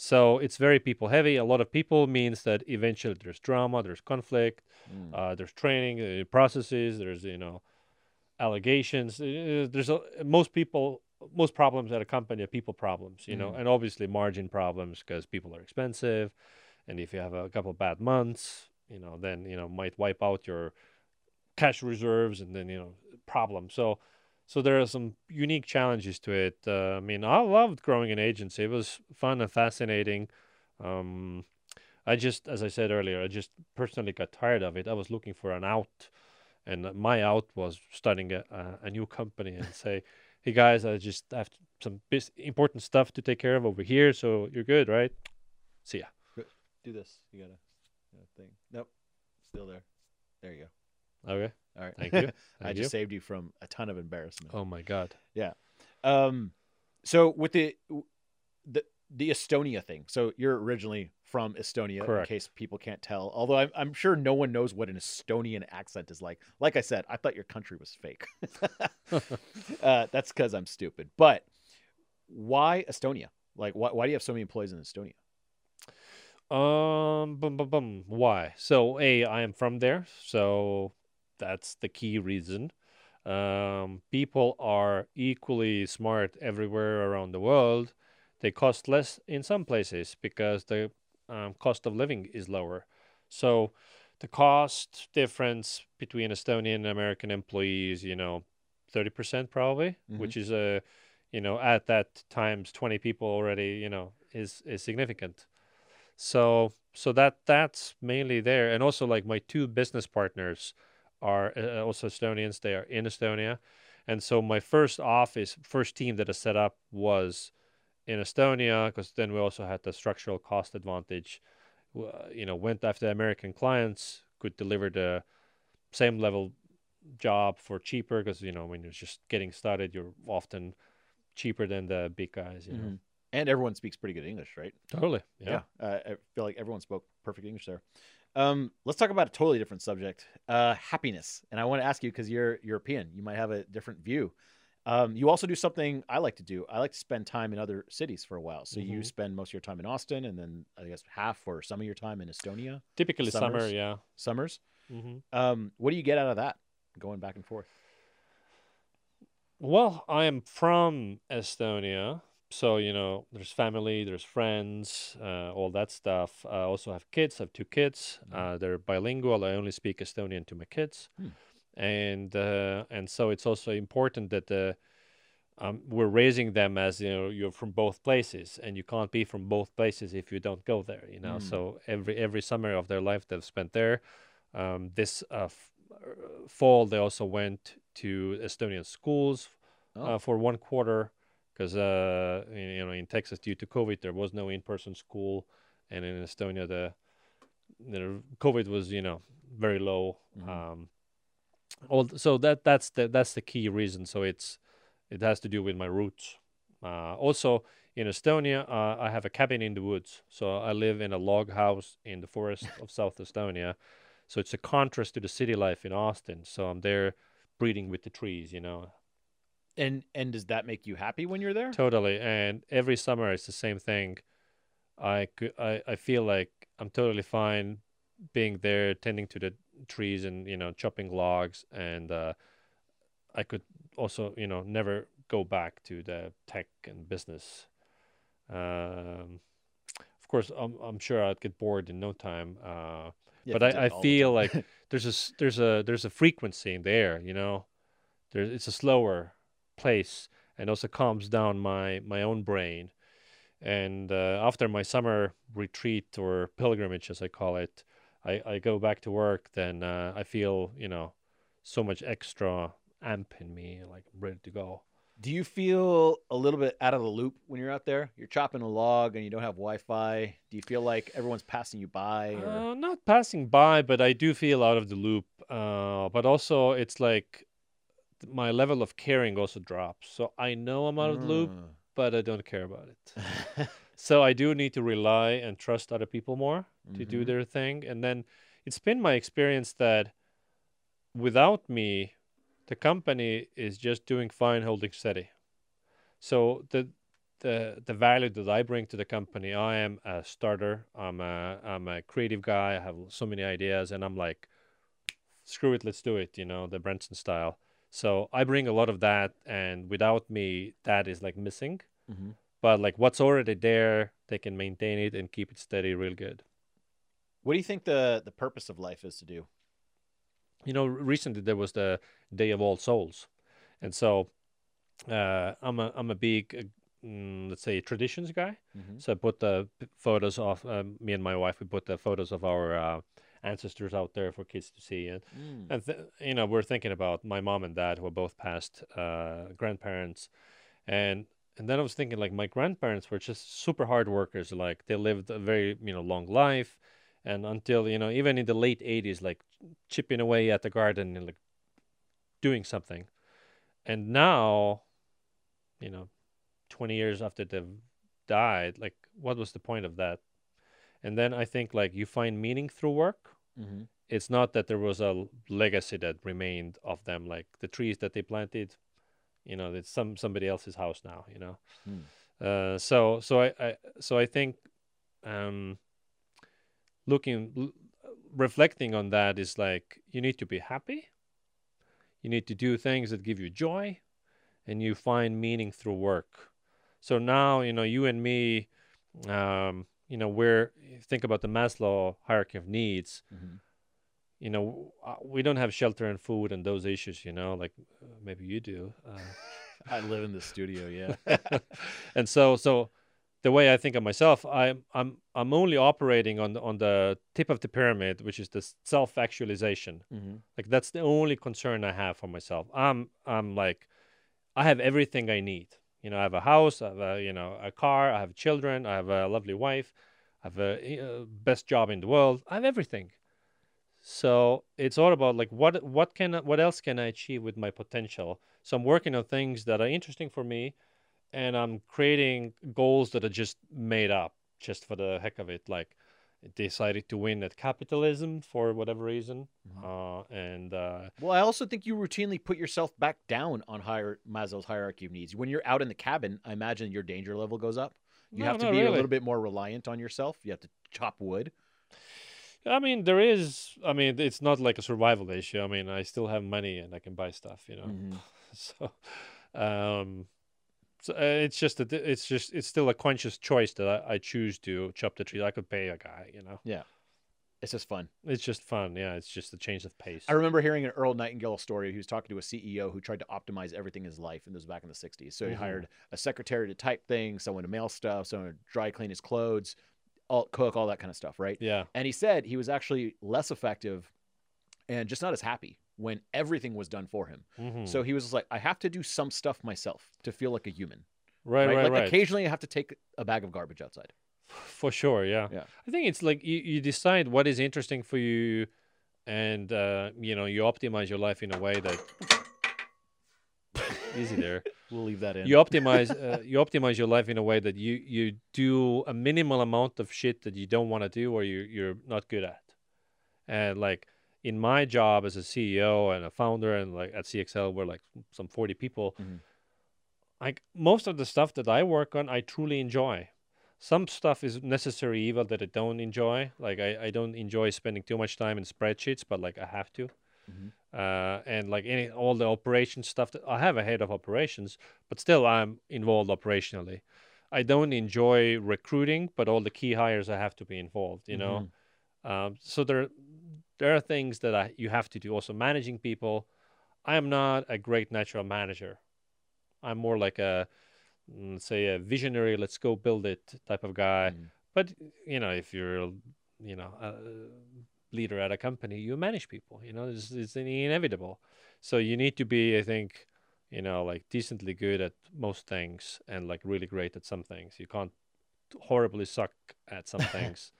S2: So it's very people heavy. A lot of people means that eventually there's drama, there's conflict,
S1: Mm.
S2: uh, there's training uh, processes, there's you know allegations. Uh, there's a, most people, most problems at a company are people problems, you know,
S1: Mhm.
S2: and obviously margin problems because people are expensive, and if you have a couple bad months, you know, then you know might wipe out your cash reserves and then you know problem. So so there are some unique challenges to it. Uh, I mean, I loved growing an agency. It was fun and fascinating. Um, I just, as I said earlier, I just personally got tired of it. I was looking for an out, and my out was starting a, a, a new company and say, "Hey guys, I just have some bis- important stuff to take care of over here. So you're good, right? See ya."
S1: Do this. You gotta yeah, thing. Nope. Still there. There you go.
S2: Okay.
S1: All right.
S2: Thank you.
S1: I just
S2: you.
S1: saved you from a ton of embarrassment.
S2: Oh my god. Yeah.
S1: Um, so with the the the Estonia thing. So you're originally from Estonia,
S2: Correct.
S1: in case people can't tell. Although I'm, I'm sure no one knows what an Estonian accent is like. Like I said, I thought your country was fake. uh, that's because I'm stupid. But why Estonia? Like, why, why do you have so many employees in Estonia?
S2: Um, bum, bum, bum. Why? So, A, I am from there, so that's the key reason. Um, people are equally smart everywhere around the world. They cost less in some places because the um, cost of living is lower. So, the cost difference between Estonian and American employees, you know, 30% probably,
S1: Mhm.
S2: which is a, you know, at that times 20 people already, you know, is is significant. So so that that's mainly there, and also like my two business partners are uh, also Estonians. They are in Estonia, and so my first office, first team that I set up was in Estonia, because then we also had the structural cost advantage. Uh, You know, went after American clients, could deliver the same level job for cheaper, because you know when you're just getting started, you're often cheaper than the big guys. You know,
S1: Mhm. And everyone speaks pretty good English, right?
S2: totally. Yeah.
S1: Uh, I feel like everyone spoke perfect English there. Um, let's talk about a totally different subject, uh, happiness. And I want to ask you because you're European, you might have a different view. Um, you also do something I like to do. I like to spend time in other cities for a while. So you
S2: Mhm.
S1: spend most of your time in Austin, and then I guess half or some of your time in Estonia
S2: Typically summer.
S1: Summers.
S2: Yeah.
S1: summers.
S2: hmm
S1: Um, what do you get out of that, going back and forth?
S2: Well, I am from Estonia, so you know, there's family, there's friends, uh, all that stuff. I also have kids. I have two kids.
S1: Mhm.
S2: Uh, they're bilingual. I only speak Estonian to my kids,
S1: Hmm.
S2: and uh, and so it's also important that the um, we're raising them as you know you're from both places and you can't be from both places if you don't go there you know
S1: Mm.
S2: so every every summer of their life they've spent there um, this uh, f- uh, fall they also went to estonian schools
S1: Oh.
S2: uh, for one quarter because uh, in- you know in texas due to covid there was no in-person school and in estonia the the covid was you know very low
S1: Mhm.
S2: um, all so that that's the that's the key reason. So it's it has to do with my roots. Uh, also in estonia uh, i have a cabin in the woods. So i live in a log house in the forest of south estonia. So it's a contrast to the city life in austin. So i'm there breathing with the trees you know
S1: And and does that make you happy when you're there?
S2: totally and every summer it's the same thing. I could i, I feel like i'm totally fine being there tending to the trees and you know chopping logs and uh, i could also you know never go back to the tech and business. Um, of course I'm, I'm sure i'd get bored in no time uh,
S1: Yeah,
S2: but
S1: if you did
S2: I, I
S1: it all the
S2: feel like there's a there's a there's a frequency in the air you know? There it's a slower place and also calms down my my own brain and uh, after my summer retreat or pilgrimage as i call it i i go back to work then uh, i feel you know so much extra amp in me like i'm ready to go
S1: Do you feel a little bit out of the loop when you're out there? You're chopping a log and you don't have Wi-Fi. Do you feel like everyone's passing you by? Or...
S2: Uh, not passing by, but I do feel out of the loop. Uh, but also, it's like my level of caring also drops. So I know I'm out of the loop,
S1: Mm.
S2: but I don't care about it. so I do need to rely and trust other people more to do
S1: Mhm.
S2: their thing. And then it's been my experience that without me, the company is just doing fine, holding steady. So the the the value that I bring to the company, I am a starter. I'm a I'm a creative guy. I have so many ideas, and I'm like, screw it, let's do it. You know, the Branson style. So I bring a lot of that, and without me, that is like missing.
S1: Mhm.
S2: But like what's already there, they can maintain it and keep it steady, real good.
S1: What do you think the the purpose of life is to do?
S2: you know recently there was the day of all souls and so uh, i'm a i'm a big uh, mm, let's say traditions guy
S1: Mhm.
S2: so i put the photos of um, me and my wife we put the photos of our uh, ancestors out there for kids to see. And,
S1: Mm.
S2: and th- you know we're thinking about my mom and dad who are both past uh, grandparents. And and then i was thinking like my grandparents were just super hard workers. Like they lived a very you know long life. And until you know even in the late 80s like chipping away at the garden and like doing something. And now you know 20 years after they've died like what was the point of that and then i think like you find meaning through work
S1: Mhm.
S2: it's not that there was a legacy that remained of them like the trees that they planted you know it's some somebody else's house now you know
S1: Hmm.
S2: uh, so so I, I so i think um looking l- reflecting on that is like you need to be happy you need to do things that give you joy and you find meaning through work so now you know you and me um you know we're think about the maslow hierarchy of needs
S1: Mhm.
S2: you know uh, we don't have shelter and food and those issues you know like uh, maybe you do uh,
S1: I live in the studio. Yeah.
S2: and so so the way I think of myself, I'm I'm I'm only operating on the, on the tip of the pyramid, which is the self actualization.
S1: Mhm.
S2: Like that's the only concern I have for myself. I'm I'm like, I have everything I need. You know, I have a house, I have a you know a car, I have children, I have a lovely wife, I have a uh, best job in the world. I have everything. So it's all about like what what can what else can I achieve with my potential? So I'm working on things that are interesting for me, and I'm creating goals that are just made up just for the heck of it. Like decided to win at capitalism for whatever reason,
S1: Mhm.
S2: uh, and uh,
S1: Well, I also think you routinely put yourself back down on higher Maslow's hierarchy of needs. When you're out in the cabin, I imagine your danger level goes up. You
S2: No,
S1: have to
S2: not
S1: be a little bit more reliant on yourself. You have to chop wood.
S2: I mean, there is. I mean, it's not like a survival issue. I mean, I still have money and I can buy stuff. You know,
S1: Mhm.
S2: so um, so uh, it's just a, it's just it's still a conscious choice that I, I choose to chop the tree. I could pay a guy. You know.
S1: Yeah. It's just fun.
S2: It's just fun. Yeah, it's just a change of pace.
S1: I remember hearing an Earl Nightingale story. He was talking to a CEO who tried to optimize everything in his life, and this was back in the 60s. So he
S2: Mhm.
S1: hired a secretary to type things, someone to mail stuff, someone to dry clean his clothes, all, cook, all that kind of stuff, right?
S2: yeah.
S1: And he said he was actually less effective and just not as happy when everything was done for him.
S2: Mhm.
S1: So he was just like, I have to do some stuff myself to feel like a human.
S2: right, right,
S1: like
S2: right.
S1: occasionally I have to take a bag of garbage outside.
S2: For sure, yeah.
S1: Yeah.
S2: I think it's like you, you decide what is interesting for you, and uh, you know you optimize your life in a way that easy there.
S1: We'll leave that in.
S2: You optimize uh, you optimize your life in a way that you you do a minimal amount of shit that you don't want to do or you you're not good at, and like in my job as a CEO and a founder and like at CXL we're like some forty people.
S1: Mhm.
S2: Like most of the stuff that I work on, I truly enjoy some stuff is necessary evil that I don't enjoy. Like I, I don't enjoy spending too much time in spreadsheets, but like I have to.
S1: Mhm.
S2: Uh, and like any all the operation stuff that I have a head of operations, but still I'm involved operationally. I don't enjoy recruiting, but all the key hires I have to be involved. You know, um, so there there are things that I you have to do. Also managing people. I am not a great natural manager. I'm more like a mm, say a visionary let's go build it type of guy
S1: Mhm.
S2: but you know if you're you know a leader at a company you manage people you know it's, it's inevitable so you need to be i think you know like decently good at most things and like really great at some things you can't horribly suck at some things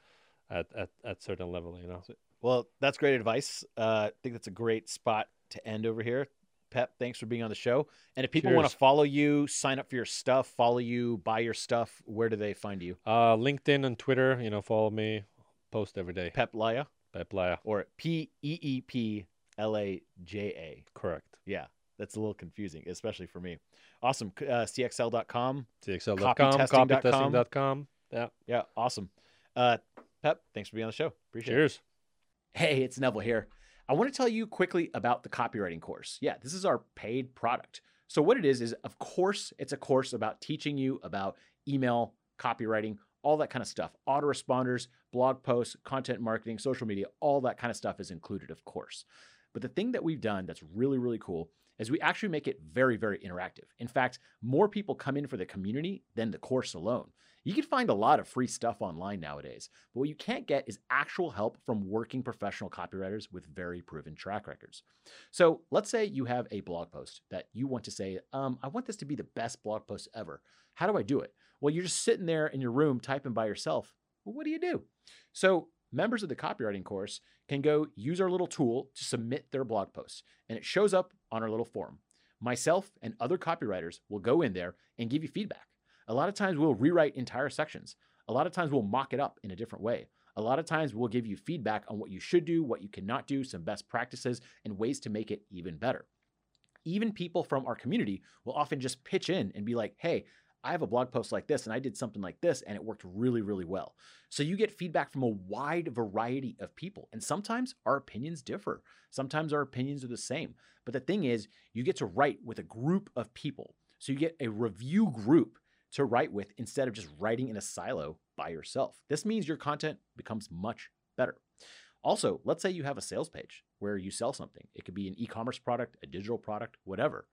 S2: at, at at certain level you know
S1: Well, that's great advice. Uh, I think that's a great spot to end over here. Peep, thanks for being on the show. And if people want to follow you, sign up for your stuff, follow you, buy your stuff, where do they find you?
S2: uh linkedin and twitter you know follow me post every day
S1: Peep Laja
S2: Peep Laja.
S1: or P E E P L A J A.
S2: correct
S1: Yeah, that's a little confusing, especially for me. Awesome. Uh, CXL.com.
S2: cxl.com
S1: Copytesting.com.
S2: copytesting.com yeah
S1: Yeah, awesome. Uh, Peep, thanks for being on the show. Appreciate it.
S2: cheers
S1: Hey, it's Neville here. I want to tell you quickly about the copywriting course. Yeah, this is our paid product. So, what it is, is of course, it's a course about teaching you about email, copywriting, all that kind of stuff. Autoresponders, blog posts, content marketing, social media, all that kind of stuff is included, of course. But the thing that we've done that's really, really cool is we actually make it very, very interactive. In fact, more people come in for the community than the course alone. You can find a lot of free stuff online nowadays, but what you can't get is actual help from working professional copywriters with very proven track records. So let's say you have a blog post that you want to say, um, I want this to be the best blog post ever. How do I do it? Well, you're just sitting there in your room typing by yourself. Well, what do you do? So members of the copywriting course can go use our little tool to submit their blog posts, and it shows up on our little forum. Myself and other copywriters will go in there and give you feedback. A lot of times we'll rewrite entire sections. A lot of times we'll mock it up in a different way. A lot of times we'll give you feedback on what you should do, what you cannot do, some best practices, and ways to make it even better. Even people from our community will often just pitch in and be like, hey, I have a blog post like this and I did something like this and it worked really, really well. So you get feedback from a wide variety of people. And sometimes our opinions differ. Sometimes our opinions are the same. But the thing is, you get to write with a group of people. So you get a review group to write with instead of just writing in a silo by yourself. This means your content becomes much better. Also, let's say you have a sales page where you sell something. It could be an e commerce product, a digital product, whatever.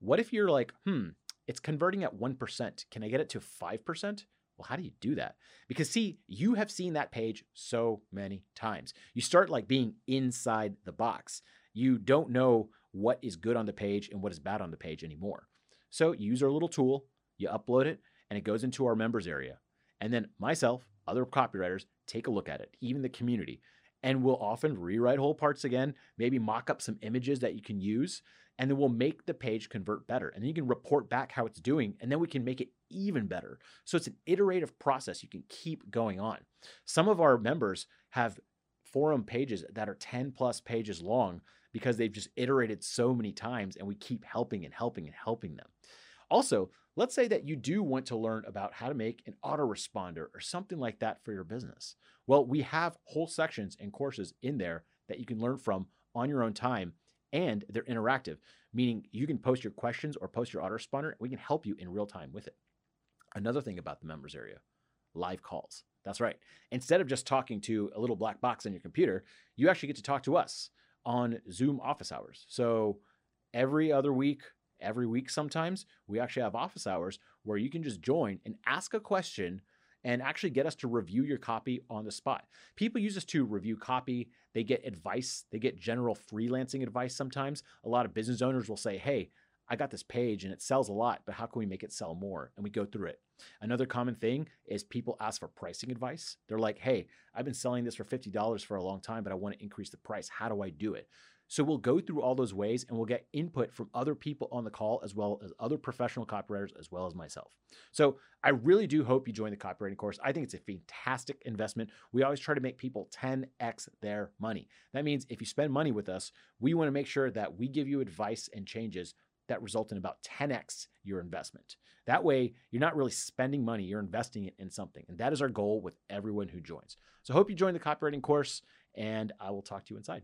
S1: What if you're like, hmm, it's converting at 1%. Can I get it to 5%? Well, how do you do that? Because see, you have seen that page so many times. You start like being inside the box. You don't know what is good on the page and what is bad on the page anymore. So you use our little tool, you upload it, and it goes into our members area. And then myself, other copywriters take a look at it, even the community. And we'll often rewrite whole parts again, maybe mock up some images that you can use, and then we'll make the page convert better. And then you can report back how it's doing, and then we can make it even better. So it's an iterative process you can keep going on. Some of our members have forum pages that are 10 plus pages long because they've just iterated so many times, and we keep helping and helping and helping them. Also, let's say that you do want to learn about how to make an autoresponder or something like that for your business. Well, we have whole sections and courses in there that you can learn from on your own time, and they're interactive, meaning you can post your questions or post your autoresponder, and we can help you in real time with it. Another thing about the members area live calls. That's right. Instead of just talking to a little black box on your computer, you actually get to talk to us on Zoom office hours. So every other week, every week sometimes, we actually have office hours where you can just join and ask a question and actually get us to review your copy on the spot. People use us to review copy, they get advice, they get general freelancing advice sometimes. A lot of business owners will say, Hey, I got this page and it sells a lot, but how can we make it sell more? And we go through it. Another common thing is people ask for pricing advice. They're like, hey, I've been selling this for $50 for a long time, but I want to increase the price. How do I do it? So we'll go through all those ways and we'll get input from other people on the call as well as other professional copywriters as well as myself. So I really do hope you join the copywriting course. I think it's a fantastic investment. We always try to make people 10x their money. That means if you spend money with us, we want to make sure that we give you advice and changes that result in about 10x your investment. That way, you're not really spending money, you're investing it in something. And that is our goal with everyone who joins. So hope you join the copywriting course and I will talk to you inside.